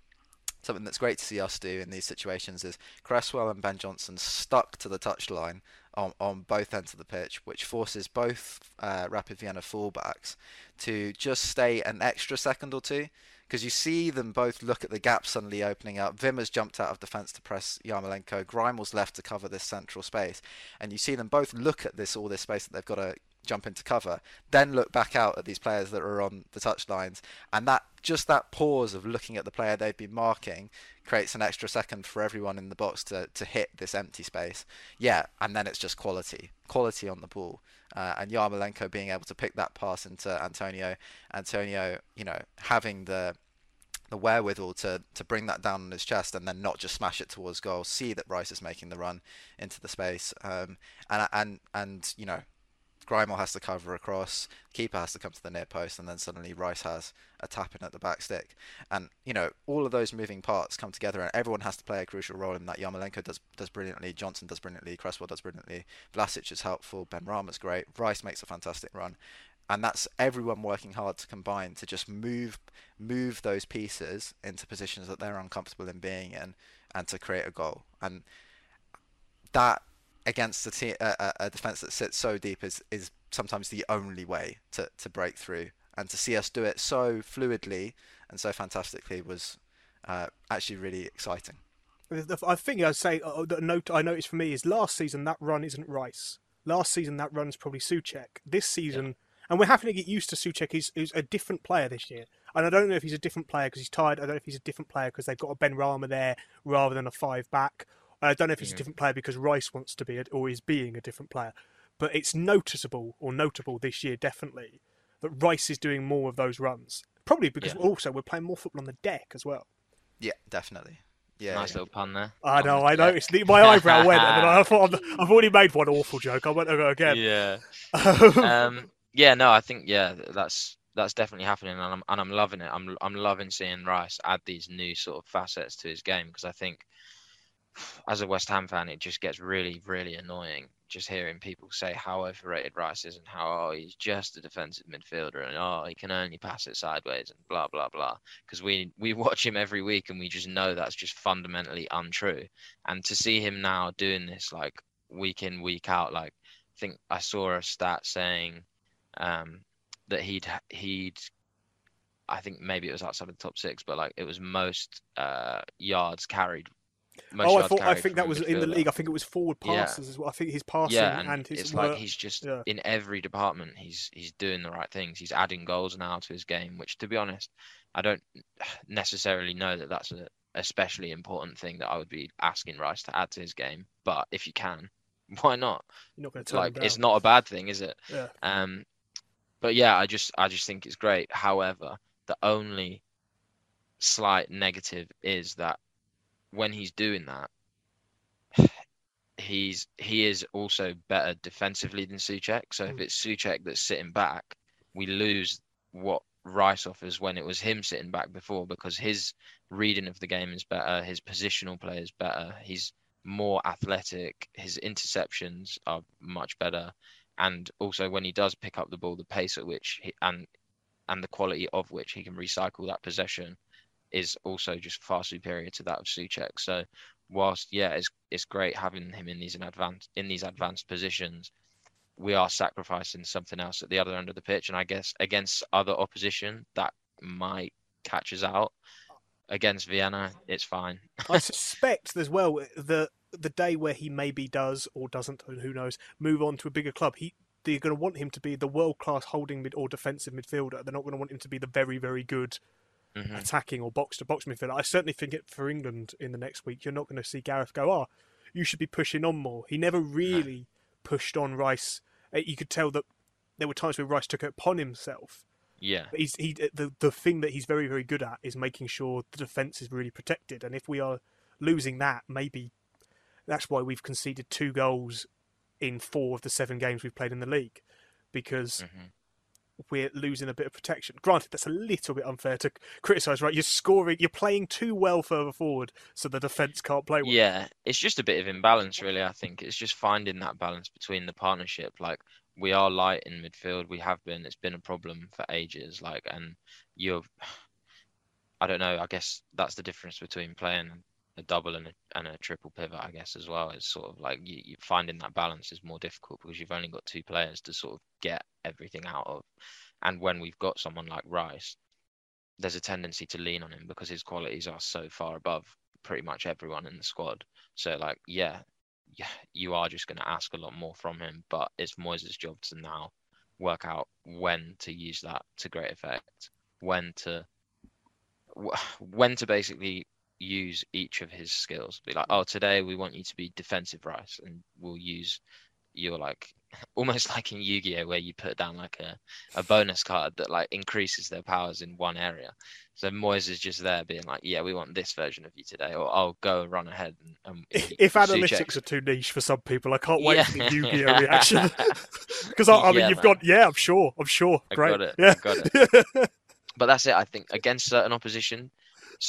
something that's great to see us do in these situations is Cresswell and Ben Johnson stuck to the touchline on, on both ends of the pitch, which forces both uh, Rapid Vienna fullbacks to just stay an extra second or two. Because you see them both look at the gap suddenly opening up. Wimmer's jumped out of defence to press Yarmolenko. Greiml's left to cover this central space. And you see them both look at this all this space that they've got to jump into cover, then look back out at these players that are on the touchlines, and that just that pause of looking at the player they've been marking creates an extra second for everyone in the box to, to hit this empty space. Yeah, and then it's just quality, quality on the ball. Uh, and Yarmolenko being able to pick that pass into Antonio, Antonio, you know, having the the wherewithal to to bring that down on his chest and then not just smash it towards goal. See that Rice is making the run into the space, um, and and and you know Greiml has to cover across, keeper has to come to the near post, and then suddenly Rice has a tap in at the back stick. And you know, all of those moving parts come together, and everyone has to play a crucial role in that. Yarmolenko does does brilliantly, Johnson does brilliantly, Cresswell does brilliantly, Vlasic is helpful, Benrahma's great, Rice makes a fantastic run. And that's everyone working hard to combine to just move move those pieces into positions that they're uncomfortable in being in, and to create a goal. And that against a, te- a, a defense that sits so deep is, is sometimes the only way to, to break through. And to see us do it so fluidly and so fantastically was uh, actually really exciting. The- I think I'd say uh, the note I noticed for me is last season that run isn't Rice. Last season that run's probably Soucek. This season, and we're having to get used to Soucek. He's, he's a different player this year, and I don't know if he's a different player because he's tired. I don't know if he's a different player because they've got a Benrahma there rather than a five back. I don't know if he's a different player because Rice wants to be a, or is being a different player. But it's noticeable or notable this year, definitely, that Rice is doing more of those runs. Probably because Yeah. also we're playing more football on the deck as well. Yeah, definitely. Yeah. nice yeah. little pun there. I know, the I deck. noticed. The- My eyebrow went, and I thought I've, I've already made one awful joke. I went to go again. Yeah. um, yeah, no, I think yeah, that's that's definitely happening, and I'm and I'm loving it. I'm I'm loving seeing Rice add these new sort of facets to his game because I think as a West Ham fan, it just gets really really annoying just hearing people say how overrated Rice is and how oh he's just a defensive midfielder and oh he can only pass it sideways and blah blah blah because we we watch him every week and we just know that's just fundamentally untrue and to see him now doing this like week in week out like I think I saw a stat saying um, that he'd he'd I think maybe it was outside of the top six, but like it was most uh, yards carried. Oh, I thought I think that was in the league. I think it was forward Yeah. passes as well. I think his passing Yeah, and, and his it's work. like he's just yeah. in every department. He's he's doing the right things. He's adding goals now to his game, which, to be honest, I don't necessarily know that that's a especially important thing that I would be asking Rice to add to his game. But if you can, why not? You're not going to Like it's not a bad thing, is it? Yeah. Um, but yeah, I just I just think it's great. However, the only slight negative is that when he's doing that, he's he is also better defensively than Soucek. So if Mm. it's Soucek that's sitting back, we lose what Rice offers when it was him sitting back before because his reading of the game is better, his positional play is better, he's more athletic, his interceptions are much better, and also when he does pick up the ball, the pace at which he, and and the quality of which he can recycle that possession is also just far superior to that of Soucek. So whilst yeah, it's it's great having him in these in advanced in these advanced positions, we are sacrificing something else at the other end of the pitch, and I guess against other opposition that might catch us out. Against Vienna, it's fine. I suspect as well the the day where he maybe does or doesn't, and who knows, move on to a bigger club. He they're going to want him to be the world class holding mid or defensive midfielder. They're not going to want him to be the very very good Mhm. attacking or box to box midfielder. I certainly think it for England in the next week. You're not going to see Gareth go, "Oh, you should be pushing on more." He never really pushed on Rice. Uh, You could tell that there were times where Rice took it upon himself. Yeah, But he's he the the thing that he's very very good at is making sure the defense is really protected. And if we are losing that, maybe that's why we've conceded two goals in four of the seven games we've played in the league because Mhm. We're losing a bit of protection. Granted, that's a little bit unfair to criticise, right? You're scoring, you're playing too well further forward, so the defence can't play well. Yeah, it's just a bit of imbalance, really. I think it's just finding that balance between the partnership. Like we are light in midfield, we have been. It's been a problem for ages. Like, and you're, I don't know. I guess that's the difference between playing a double and a, and a triple pivot. I guess as well It's sort of like you, finding that balance is more difficult because you've only got two players to sort of get everything out of. And when we've got someone like Rice, there's a tendency to lean on him because his qualities are so far above pretty much everyone in the squad. So like, yeah, yeah, you are just going to ask a lot more from him. But it's Moyes' job to now work out when to use that to great effect, when to when to basically use each of his skills. Be like, oh, today we want you to be defensive, Rice, and we'll use your like almost like in Yu-Gi-Oh, where you put down like a, a bonus card that like increases their powers in one area. So Moyes is just there being like, yeah, we want this version of you today, or I'll go run ahead and. and If, if analytics are too niche for some people, I can't wait Yeah. for the Yu-Gi-Oh reaction. Because I, I mean, Yeah, you've man. got yeah, I'm sure, I'm sure, I great, got it, I yeah, but that's it. I think against certain opposition,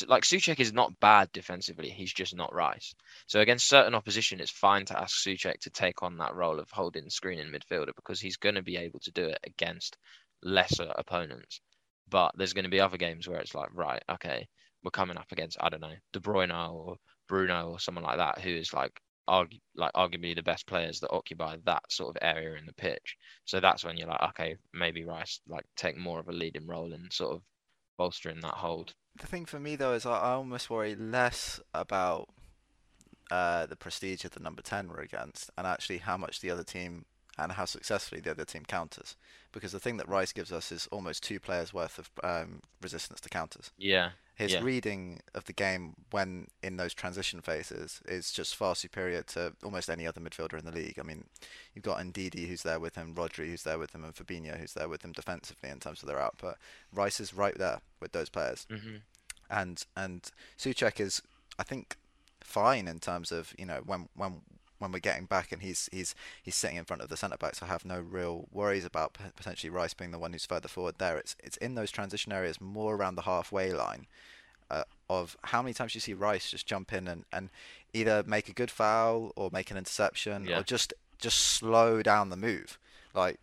like Soucek is not bad defensively. He's just not Rice. So against certain opposition, it's fine to ask Soucek to take on that role of holding screening midfielder because he's going to be able to do it against lesser opponents. But there's going to be other games where it's like, right, okay, we're coming up against I don't know De Bruyne or Bruno or someone like that who is like like arguably the best players that occupy that sort of area in the pitch. So that's when you're like, okay, maybe Rice like take more of a leading role in sort of bolstering that hold. The thing for me though is I, I almost worry less about uh, the prestige of the number ten we're against, and actually how much the other team and how successfully the other team counters. Because the thing that Rice gives us is almost two players worth of um, resistance to counters. Yeah, His Yeah. reading of the game when in those transition phases is just far superior to almost any other midfielder in the league. I mean, you've got Ndidi who's there with him, Rodri who's there with him, and Fabinho who's there with him defensively in terms of their output. Rice is right there with those players hmm and and Soucek is I think fine in terms of you know when when when we're getting back and he's he's he's sitting in front of the centre backs. I have no real worries about potentially Rice being the one who's further forward there. It's it's in those transition areas more around the halfway line. Uh, of how many times you see Rice just jump in and, and either make a good foul or make an interception Yeah. or just just slow down the move. Like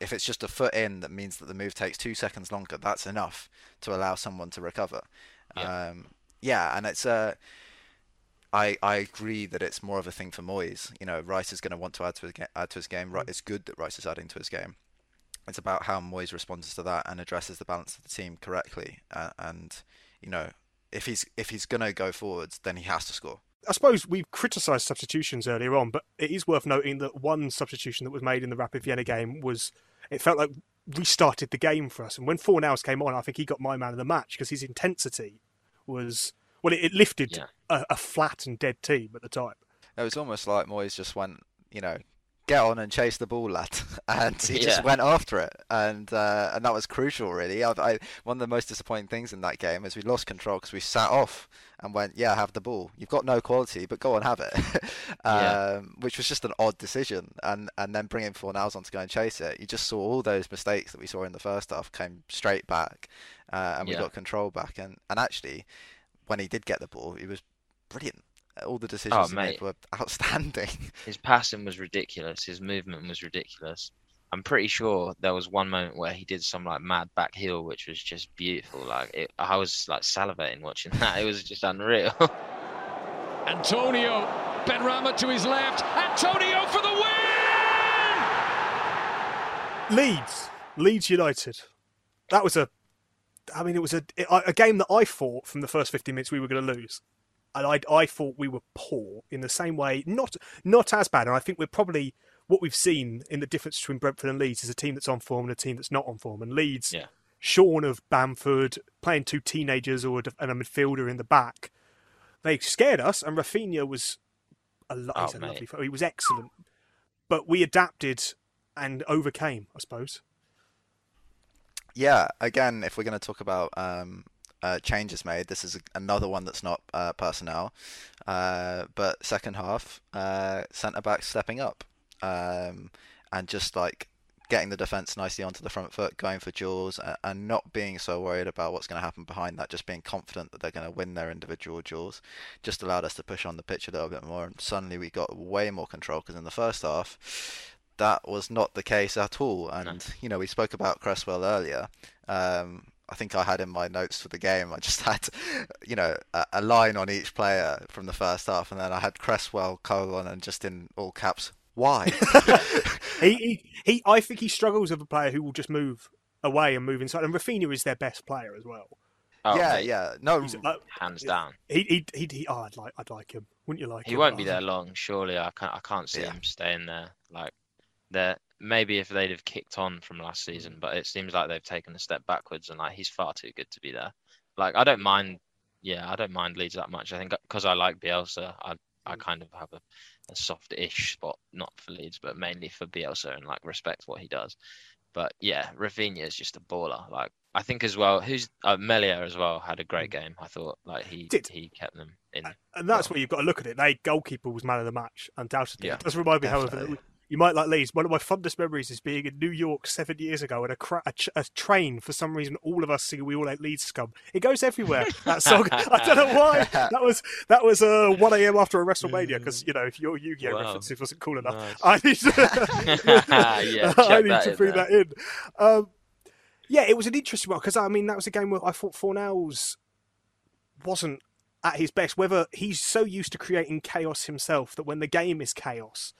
if it's just a foot in that means that the move takes two seconds longer, that's enough to allow someone to recover. Yeah. Um, yeah, and it's uh, I I agree that it's more of a thing for Moyes. You know, Rice is going to want to add to his add to his game. It's good that Rice is adding to his game. It's about how Moyes responds to that and addresses the balance of the team correctly. Uh, and you know, if he's if he's going to go forwards, then he has to score. I suppose we've criticised substitutions earlier on, but it is worth noting that one substitution that was made in the Rapid Vienna game was it felt like restarted the game for us. And when Fornals came on, I think he got my man of the match because his intensity was well, it, it lifted Yeah. a, a flat and dead team at the time. It was almost like Moyes just went, you know, get on and chase the ball, lad, and he Yeah. just went after it, and uh, and that was crucial, really. I, I, one of the most disappointing things in that game is we lost control because we sat off and went, yeah, have the ball. You've got no quality, but go and have it, Yeah. um, which was just an odd decision. And and then bringing Fornals on to go and chase it, you just saw all those mistakes that we saw in the first half came straight back, uh, and we Yeah. got control back. And and actually, when he did get the ball, he was brilliant. All the oh, decisions he made Oh, were outstanding. His passing was ridiculous. His movement was ridiculous. I'm pretty sure there was one moment where he did some like mad back heel, which was just beautiful. Like it, I was like salivating watching that. It was just unreal. Antonio, Benrahma to his left. Antonio for the win! Leeds, Leeds United. That was a, I mean, it was a a game that I thought from the first 15 minutes we were going to lose, and I I thought we were poor in the same way, not not as bad. And I think we're probably what we've seen in the difference between Brentford and Leeds is a team that's on form and a team that's not on form. And Leeds, Yeah. shorn of Bamford, playing two teenagers or a and a midfielder in the back, they scared us. And Raphinha was a, lo- Oh, a lovely, he was excellent, but we adapted and overcame, I suppose. Yeah, again, if we're going to talk about um, uh, changes made, this is another one that's not uh, personnel. Uh, but second half, uh, centre back stepping up um, and just like getting the defence nicely onto the front foot, going for duels, and, and not being so worried about what's going to happen behind that, just being confident that they're going to win their individual duels, just allowed us to push on the pitch a little bit more. And suddenly we got way more control because in the first half, that was not the case at all. And you know, we spoke about Cresswell earlier. Um, I think I had in my notes for the game. I just had, you know, a, a line on each player from the first half, and then I had Cresswell colon and just in all caps. Why? he, he, he, I think he struggles with a player who will just move away and move inside. And Raphinha is their best player as well. Oh, yeah, mate, yeah. No, He's, uh, hands down. he, he, he, he, oh, I'd like, I'd like him. Wouldn't you like him? He him? won't be there long, surely. I can't. I can't see Yeah. him staying there. Like, there. Maybe if they'd have kicked on from last season, but it seems like they've taken a step backwards, and like he's far too good to be there. Like, I don't mind. Yeah, I don't mind Leeds that much. I think because I like Bielsa, I I kind of have a, a soft-ish spot, not for Leeds, but mainly for Bielsa, and like respect what he does. But yeah, Raphinha is just a baller. Like I think as well, who's uh, Melia as well had a great game. I thought like he Did. he kept them in. And that's well. where you've got to look at it. They goalkeeper was man of the match, undoubtedly. Yeah, it does remind me, however, that definitely. You might like Leeds. One of my fondest memories is being in New York seven years ago, and a, cra- a, ch- a train for some reason, all of us singing "We All Hate Leeds Scum." It goes everywhere. That song. I don't know why. That was that was uh, one a.m. after a WrestleMania because you know if your Yu-Gi-Oh Wow. references wasn't cool enough. Nice. I need to, Yeah, I need to bring there. that in. Um, yeah, it was an interesting one because I mean that was a game where I thought Fornals wasn't at his best. Whether he's so used to creating chaos himself that when the game is chaos,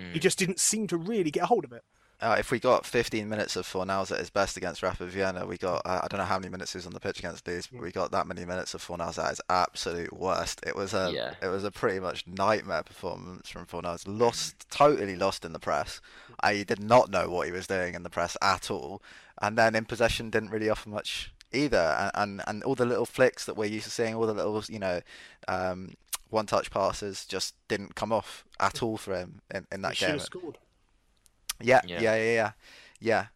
Mm. he just didn't seem to really get a hold of it. Uh, if we got 15 minutes of Fornals at his best against Rapid Vienna, we got uh, I don't know how many minutes he was on the pitch against Leeds, but we got that many minutes of Fornals at his absolute worst. It was a Yeah. it was a pretty much nightmare performance from Fornals. Lost, totally lost in the press. I did not know what he was doing in the press at all, and then in possession didn't really offer much either, and, and and all the little flicks that we're used to seeing, all the little you know um, one-touch passes just didn't come off at all for him in, in that he game. scored. Yeah, Yeah. yeah, yeah, yeah, yeah.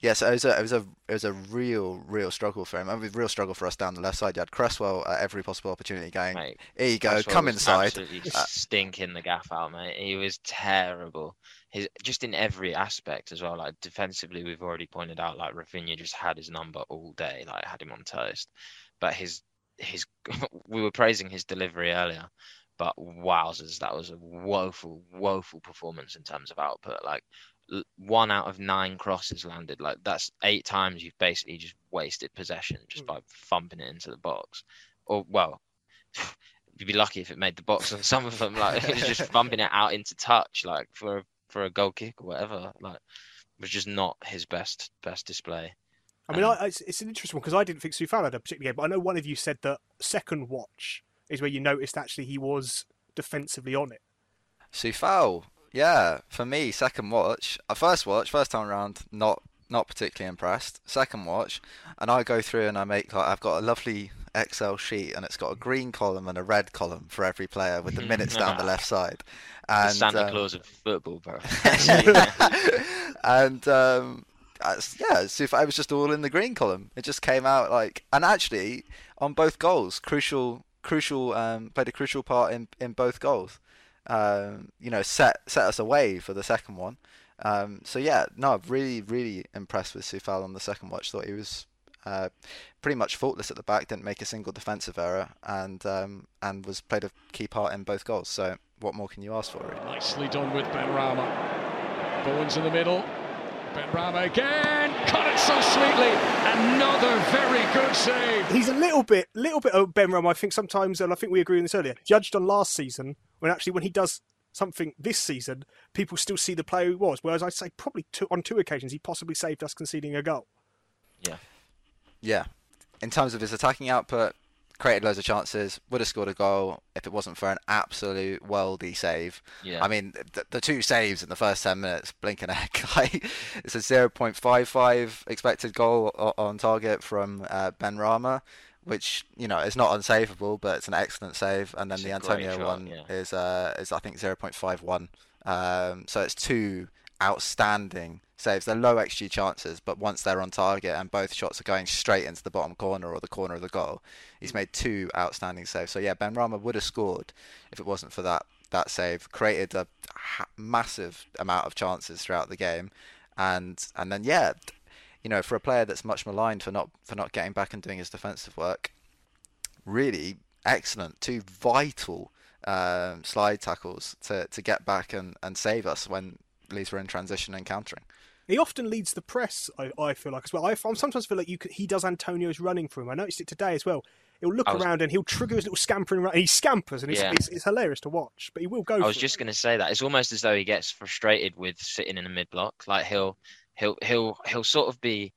Yeah, so it was a it was a it was a real real struggle for him. I mean, real struggle for us down the left side. You had Cresswell at every possible opportunity going. Mate, Here you go, Cresswell come was inside. Absolutely Uh, stinking the gaff out, mate. He was terrible. His just in every aspect as well. Like defensively, we've already pointed out like Raphinha just had his number all day, like had him on toast. But his his we were praising his delivery earlier, but wowzers, that was a woeful, woeful performance in terms of output. Like one out of nine crosses landed. Like that's eight times you've basically just wasted possession just Mm. by thumping it into the box. Or well, you'd be lucky if it made the box on some of them. Like it was just bumping it out into touch, like for for a goal kick or whatever. Like it was just not his best best display. I mean, Um, I, it's, it's an interesting one because I didn't think Coufal had a particular game, but I know one of you said that second watch is where you noticed actually he was defensively on it. Coufal, yeah, for me, second watch, uh, first watch, first time around, not not particularly impressed. Second watch, and I go through and I make like I've got a lovely Excel sheet, and it's got a green column and a red column for every player with the minutes down the left side. The And Santa um, Claus of football, bro. and um, yeah, Coufal, it was just all in the green column. It just came out like, and actually on both goals, crucial, crucial, um, played a crucial part in in both goals. Um, you know, set set us away for the second one. Um, so yeah, no, really, really impressed with Coufal on the second watch. Thought he was uh, pretty much faultless at the back, didn't make a single defensive error, and um, and was played a key part in both goals. So what more can you ask for? Really? Nicely done with Benrahma. Bowens in the middle. Benrahma again. Cut it so sweetly. Another very good save. He's a little bit, little bit of Ben Rum. I think sometimes, and I think we agreed on this earlier. Judged on last season, when actually when he does something this season, people still see the player he was. Whereas I'd say probably two, on two occasions he possibly saved us conceding a goal. Yeah, yeah, in terms of his attacking output, created loads of chances, would have scored a goal if it wasn't for an absolute worldy save. Yeah. I mean, the, the two saves in the first 10 minutes, blink an egg. Like, it's a 0.55 expected goal on target from uh, Benrahma, which, you know, is not unsavable, but it's an excellent save. And then It's the Antonio shot, one yeah. is, uh, is, I think, 0.51. Um, so it's two outstanding saves. They're low XG chances, but once they're on target and both shots are going straight into the bottom corner or the corner of the goal, he's made two outstanding saves. So yeah, Benrahma would have scored if it wasn't for that that save. Created a massive amount of chances throughout the game, and and then yeah, you know, for a player that's much maligned for not for not getting back and doing his defensive work, really excellent. Two vital um, slide tackles to, to get back and, and save us when Leeds were in transition and countering. He often leads the press. I, I feel like as well. I, I sometimes feel like you could, he does Antonio's running for him. I noticed it today as well. He'll look was- around and he'll trigger his little scampering he scampers and it's, Yeah. it's, it's hilarious to watch. But he will go. I was just going to say that it's almost as though he gets frustrated with sitting in the mid block. Like he'll he'll he'll he'll sort of be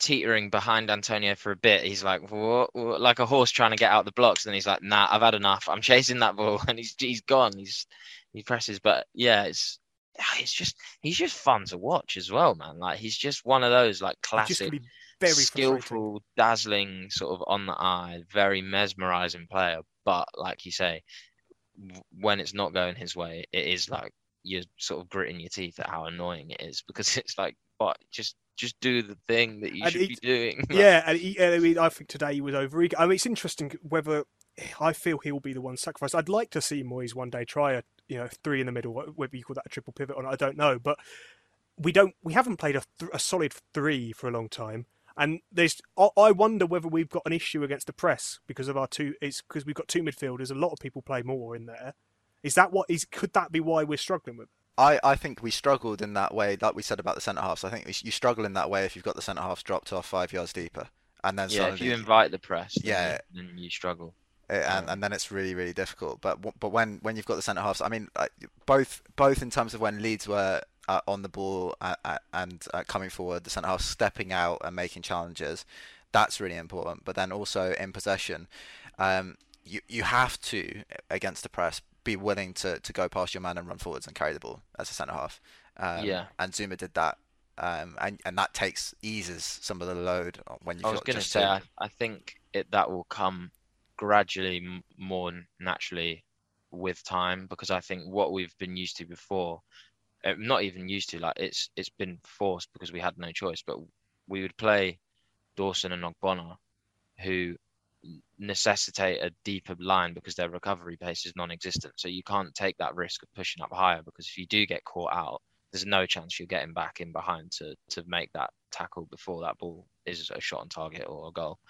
teetering behind Antonio for a bit. He's like what- like a horse trying to get out the blocks. And he's like, Nah, I've had enough. I'm chasing that ball, and he's he's gone. He's he presses, but yeah, it's it's just he's just fun to watch as well, man. Like he's just one of those like classic very skillful, dazzling, sort of on the eye, very mesmerizing player. But like you say, when it's not going his way, it is like you're sort of gritting your teeth at how annoying it is because it's like, but just just do the thing that you And should be doing. Yeah, and he, I mean, I think today he was over. I mean, it's interesting whether I feel he'll be the one sacrificed. I'd like to see Moyes one day try a you know three in the middle, whether you call that a triple pivot or not, I don't know. But we don't, we haven't played a, th- a solid three for a long time, and there's. I, I wonder whether we've got an issue against the press because of our two. It's because we've got two midfielders. A lot of people play more in there. Is that what is? Could that be why we're struggling with? I, I think we struggled in that way, like we said about the centre halves. I think we, you struggle in that way if you've got the centre halves dropped off five yards deeper, and then yeah. If you invite the press, then Yeah. you, then you struggle. Uh, and, and then it's really really difficult. But but when when you've got the centre halves, I mean, both both in terms of when Leeds were uh, on the ball uh, uh, and uh, coming forward, the centre halves stepping out and making challenges, that's really important. But then also in possession, um, you you have to against the press be willing to, to go past your man and run forwards and carry the ball as a centre half. Um, Yeah. And Zouma did that um, and and that takes eases some of the load when you. I was going to say, I, I, think it that will come gradually more naturally with time because I think what we've been used to before, uh, not even used to, like it's it's been forced because we had no choice, but we would play Dawson and Ogbonna, who necessitate a deeper line because their recovery pace is non-existent. So you can't take that risk of pushing up higher because if you do get caught out, there's no chance you're getting back in behind to to make that tackle before that ball is a shot on target or a goal.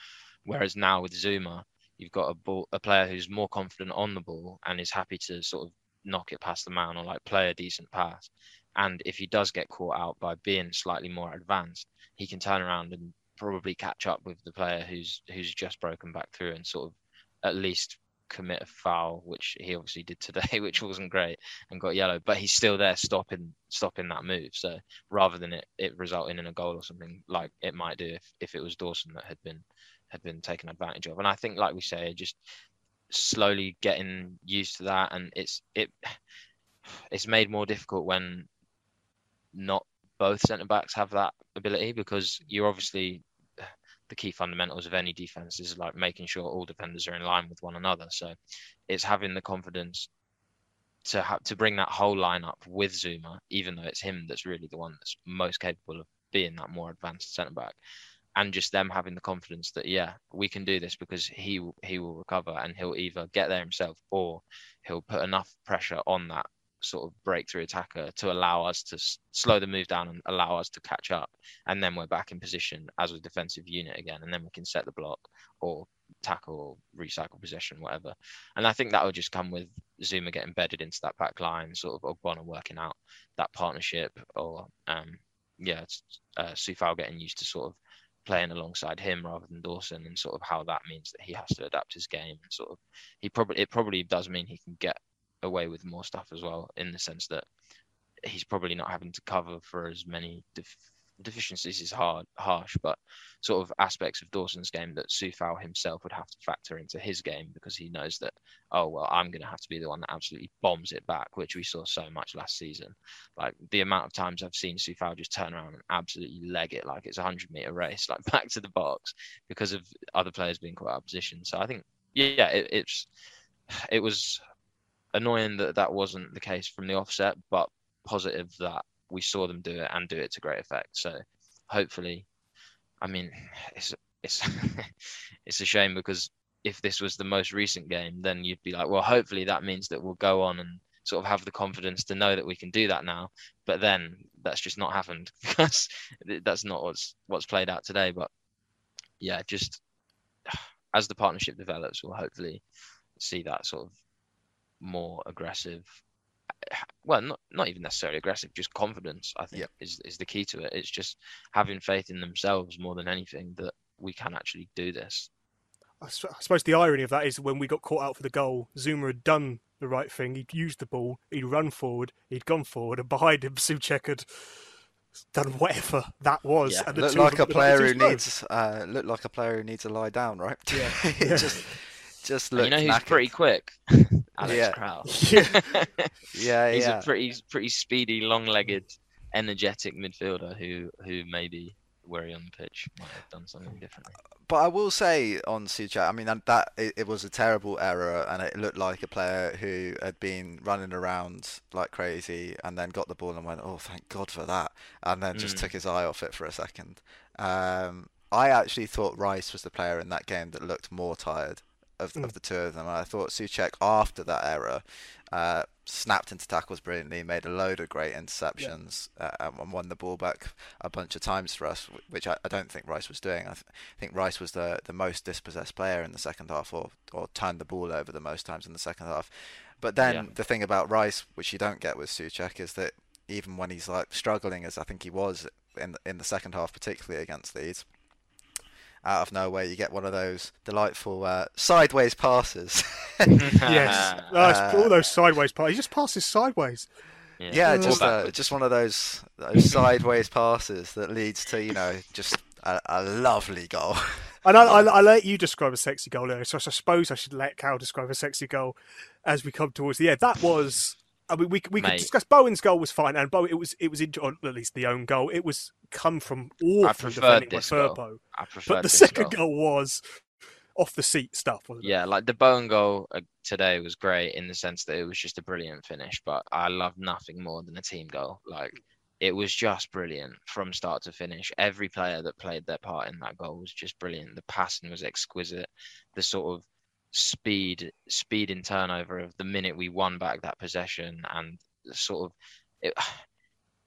Whereas now with Zouma, you've got a ball, a player who's more confident on the ball and is happy to sort of knock it past the man or like play a decent pass. And if he does get caught out by being slightly more advanced, he can turn around and probably catch up with the player who's who's just broken back through and sort of at least commit a foul, which he obviously did today, which wasn't great, and got yellow. But he's still there, stopping stopping that move. So rather than it, it resulting in a goal or something like it might do if, if it was Dawson that had been had been taken advantage of. And I think, like we say, just slowly getting used to that, and it's it it's made more difficult when not both centre backs have that ability because you're obviously the key fundamentals of any defense is like making sure all defenders are in line with one another. So it's having the confidence to have to bring that whole line up with Zouma, even though it's him that's really the one that's most capable of being that more advanced centre back, and just them having the confidence that yeah, we can do this because he he will recover and he'll either get there himself or he'll put enough pressure on that sort of breakthrough attacker to allow us to slow the move down and allow us to catch up. And then we're back in position as a defensive unit again. And then we can set the block or tackle recycle possession, whatever. And I think that will just come with Zouma getting embedded into that back line, sort of Ogbonna working out that partnership or, um, yeah, uh, Coufal getting used to sort of playing alongside him rather than Dawson and sort of how that means that he has to adapt his game and sort of he probably it probably does mean he can get away with more stuff as well, in the sense that he's probably not having to cover for as many def- deficiencies is hard harsh, but sort of aspects of Dawson's game that Coufal himself would have to factor into his game because he knows that oh well I'm going to have to be the one that absolutely bombs it back, which we saw so much last season. Like the amount of times I've seen Coufal just turn around and absolutely leg it like it's a hundred meter race, like back to the box because of other players being caught out of position. So I think yeah, it, it's it was annoying that that wasn't the case from the offset, but positive that we saw them do it and do it to great effect. So hopefully, I mean, it's it's it's a shame because if this was the most recent game, then you'd be like, well, hopefully that means that we'll go on and sort of have the confidence to know that we can do that now. But then that's just not happened because that's not what's what's played out today. But yeah, just as the partnership develops, we'll hopefully see that sort of more aggressive well not not even necessarily aggressive just confidence i think yep. is is the key to it it's just having faith in themselves more than anything that we can actually do this I, suppose the irony of that is when we got caught out for the goal Zouma had done the right thing he'd used the ball he'd run forward he'd gone forward and behind him Soucek had done whatever that was yeah. and looked like a player who needs uh, looked like a player who needs to lie down right yeah, yeah. just just look. You know who's knackered. pretty quick? Alex Yeah. Kral. Yeah. Yeah, He's yeah. a pretty pretty speedy, long-legged, energetic midfielder who who maybe were he on the pitch might have done something differently. But I will say on Soucek, I mean that, that it, it was a terrible error, and it looked like a player who had been running around like crazy, and then got the ball and went, "Oh, thank God for that," and then just Mm. took his eye off it for a second. Um, I actually thought Rice was the player in that game that looked more tired of, Mm. of the two of them. I thought Soucek after that error uh, snapped into tackles brilliantly, made a load of great interceptions, uh, and won the ball back a bunch of times for us, which I, I don't think Rice was doing. I, th- I think Rice was the, the most dispossessed player in the second half, or or turned the ball over the most times in the second half. But then Yeah. the thing about Rice, which you don't get with Soucek, is that even when he's like struggling, as I think he was in the, in the second half, particularly against Leeds, out of nowhere you get one of those delightful uh, sideways passes. yes Uh, all those sideways passes he just passes sideways yeah, Or just uh, just one of those those sideways passes that leads to you know just a, a lovely goal. And I, I, I let you describe a sexy goal earlier, so I suppose I should let Cal describe a sexy goal as we come towards the end. That was I mean, we we could discuss Bowen's goal was fine, and Bowen it was it was in, or at least the own goal. It was come from awful preferred defending by this goal. I prefer but the second goal. goal was off the seat stuff. Wasn't it? Yeah, like the Bowen goal uh, today was great in the sense that it was just a brilliant finish, but I love nothing more than a team goal. Like it was just brilliant from start to finish. Every player that played their part in that goal was just brilliant. The passing was exquisite. The sort of speed, speed in turnover of the minute we won back that possession, and sort of it.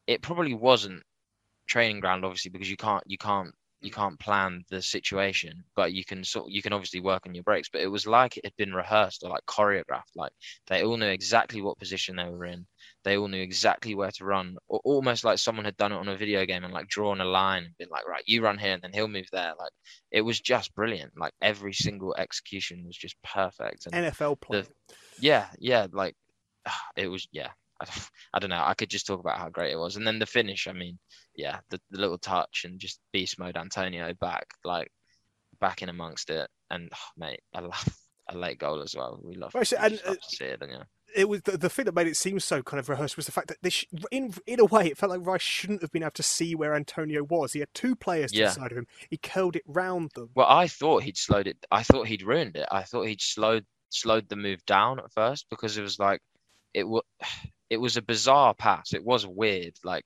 It probably wasn't training ground, obviously, because you can't you can't you can't plan the situation, but you can sort you can obviously work on your breaks. But it was like it had been rehearsed or like choreographed. Like they all knew exactly what position they were in. They all knew exactly where to run, or almost like someone had done it on a video game and like drawn a line and been like, right, you run here and then he'll move there. Like it was just brilliant. Like every single execution was just perfect. And NFL play. the- yeah, yeah, like it was. Yeah, I, I don't know. I could just talk about how great it was, and then the finish. I mean, yeah, the, the little touch and just beast mode Antonio back, like back in amongst it, and oh, mate, I love a late goal as well. We love, we so- and, love uh, to see it, don't you? it was the, the thing that made it seem so kind of rehearsed was the fact that they sh- in in a way it felt like Rice shouldn't have been able to see where Antonio was. He had two players to Yeah. the side of him. He curled it round them. Well, I thought he'd slowed it. I thought he'd ruined it. I thought he'd slowed slowed the move down at first because it was like it was it was a bizarre pass. It was weird. Like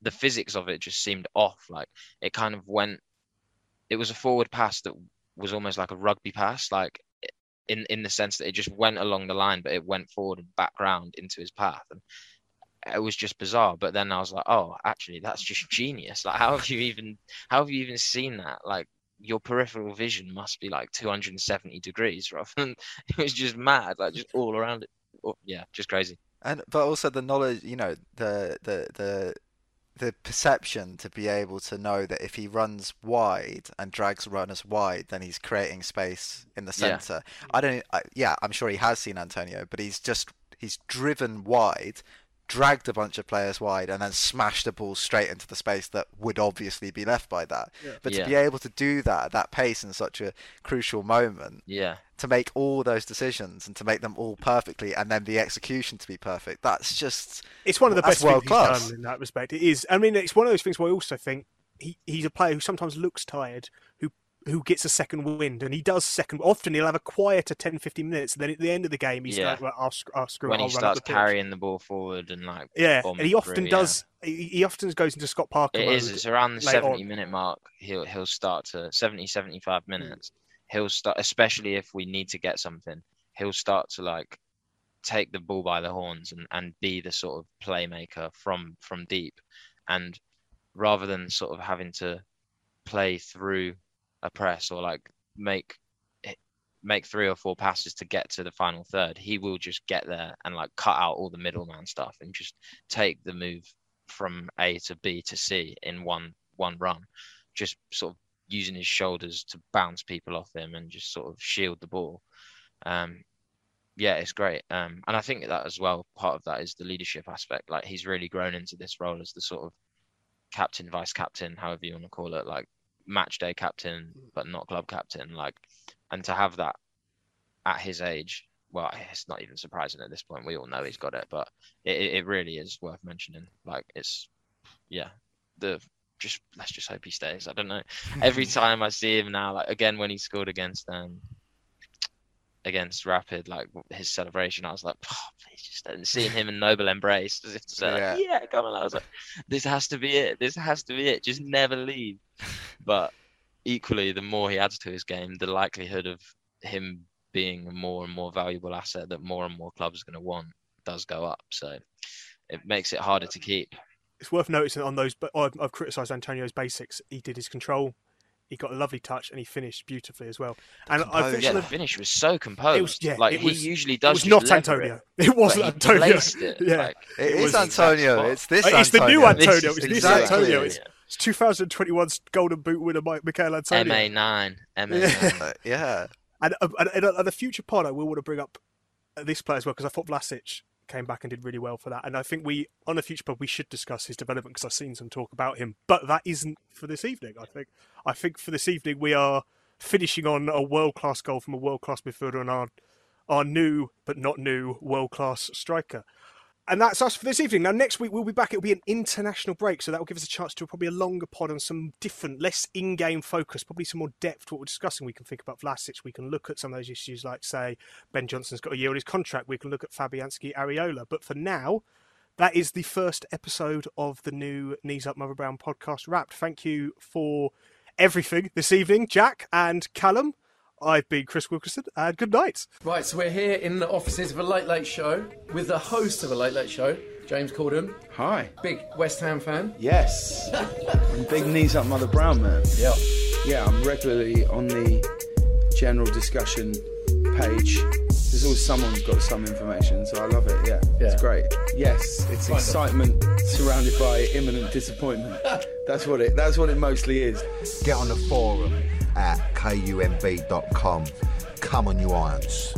the, physics of it just seemed off. Like it kind of went. It was a forward pass that was almost like a rugby pass. Like in in the sense that it just went along the line, but it went forward and back round into his path. And it was just bizarre. But then I was like, oh, actually, that's just genius. Like, how have you even how have you even seen that? Like, your peripheral vision must be like 270 degrees, rather than it was just mad, like just all around it. Yeah, just crazy. And but also the knowledge, you know, the the the the perception to be able to know that if he runs wide and drags runners wide, then he's creating space in the Yeah. center. I don't. I, yeah, I'm sure he has seen Antonio, but he's just he's driven wide, dragged a bunch of players wide, and then smashed the ball straight into the space that would obviously be left by that. But to Yeah. be able to do that at that pace in such a crucial moment, Yeah, to make all those decisions and to make them all perfectly, and then the execution to be perfect, that's just It's one of the best things world he's class. done in that respect. It is. I mean, it's one of those things where I also think he, he's a player who sometimes looks tired, who who gets a second wind, and he does second. Often he'll have a quieter 10, 15 minutes, and then at the end of the game, he's Yeah. like, well, I'll, I'll screw when it. he I'll up starts the carrying the ball forward and like Yeah, and he often through, yeah. does. He, he often goes into Scott Parker It is. It's around the 70 on. minute mark. He'll he'll start to 70, 75 Hmm. minutes. He'll start, especially if we need to get something. He'll start to like take the ball by the horns and, and be the sort of playmaker from from deep, and rather than sort of having to play through a press or like make make three or four passes to get to the final third, he will just get there and like cut out all the middleman stuff and just take the move from A to B to C in one one run, just sort of using his shoulders to bounce people off him and just sort of shield the ball. Um, yeah, it's great. Um, and I think that as well, part of that is the leadership aspect. Like he's really grown into this role as the sort of captain, vice captain, however you want to call it, like match day captain, but not club captain. Like, and to have that at his age, well, it's not even surprising at this point. We all know he's got it, but it, it it really is worth mentioning. Like, it's yeah, the just let's just hope he stays. I don't know. Every time I see him now, like again when he scored against um against Rapid, like his celebration, I was like, oh, please just and seeing him in Noble embrace as if to say, like, yeah, come on. I was like, this has to be it. This has to be it. Just never leave. But equally, the more he adds to his game, the likelihood of him being a more and more valuable asset that more and more clubs are going to want does go up. So it makes it harder to keep. It's worth noticing on those, but I've, I've criticised Antonio's basics. He did his control, he got a lovely touch, and he finished beautifully as well. And I think Yeah, the finish was so composed. was- yeah, like it he was- usually it was not Antonio. It, It, wasn't Antonio. it. Yeah. like, It It is Antonio. It's this. Antonio. It's the new Antonio. Antonio. This It's this exactly. Antonio. It's, it's 2021's Golden Boot winner, Mike Michael Antonio. MA nine, MA Yeah. nine. Uh, yeah. And, uh, and, and the future pod, I will want to bring up uh, this player as well because I thought Vlasic came back and did really well for that. And I think we, on the future pod, we should discuss his development because I've seen some talk about him. But that isn't for this evening. I think. I think for this evening we are finishing on a world class goal from a world class midfielder and our our new but not new world class striker. And that's us for this evening. Now, next week we'll be back. It'll be an international break, so that will give us a chance to probably a longer pod on some different, less in-game focus, probably some more depth to what we're discussing. We can think about Vlasic. We can look at some of those issues, like say Ben Johnson's got a year on his contract. We can look at Fabianski, Areola. But for now, that is the first episode of the new Knees Up Mother Brown podcast wrapped. Thank you for everything this evening, Jack and Callum. I've been Chris Wilkerson, and good night. Right, so we're here in the offices of a Late Late Show with the host of a Late Late Show, James Corden. Hi. Big West Ham fan. Yes. I'm big knees up Mother Brown man. Yeah. Yeah, I'm regularly on the general discussion page. There's always someone who's got some information, so I love it. Yeah, Yeah. it's great. Yes, it's Kind of. excitement surrounded by imminent disappointment. That's what it. That's what it mostly is. Get on the forum at kumb.com. Come on, you irons.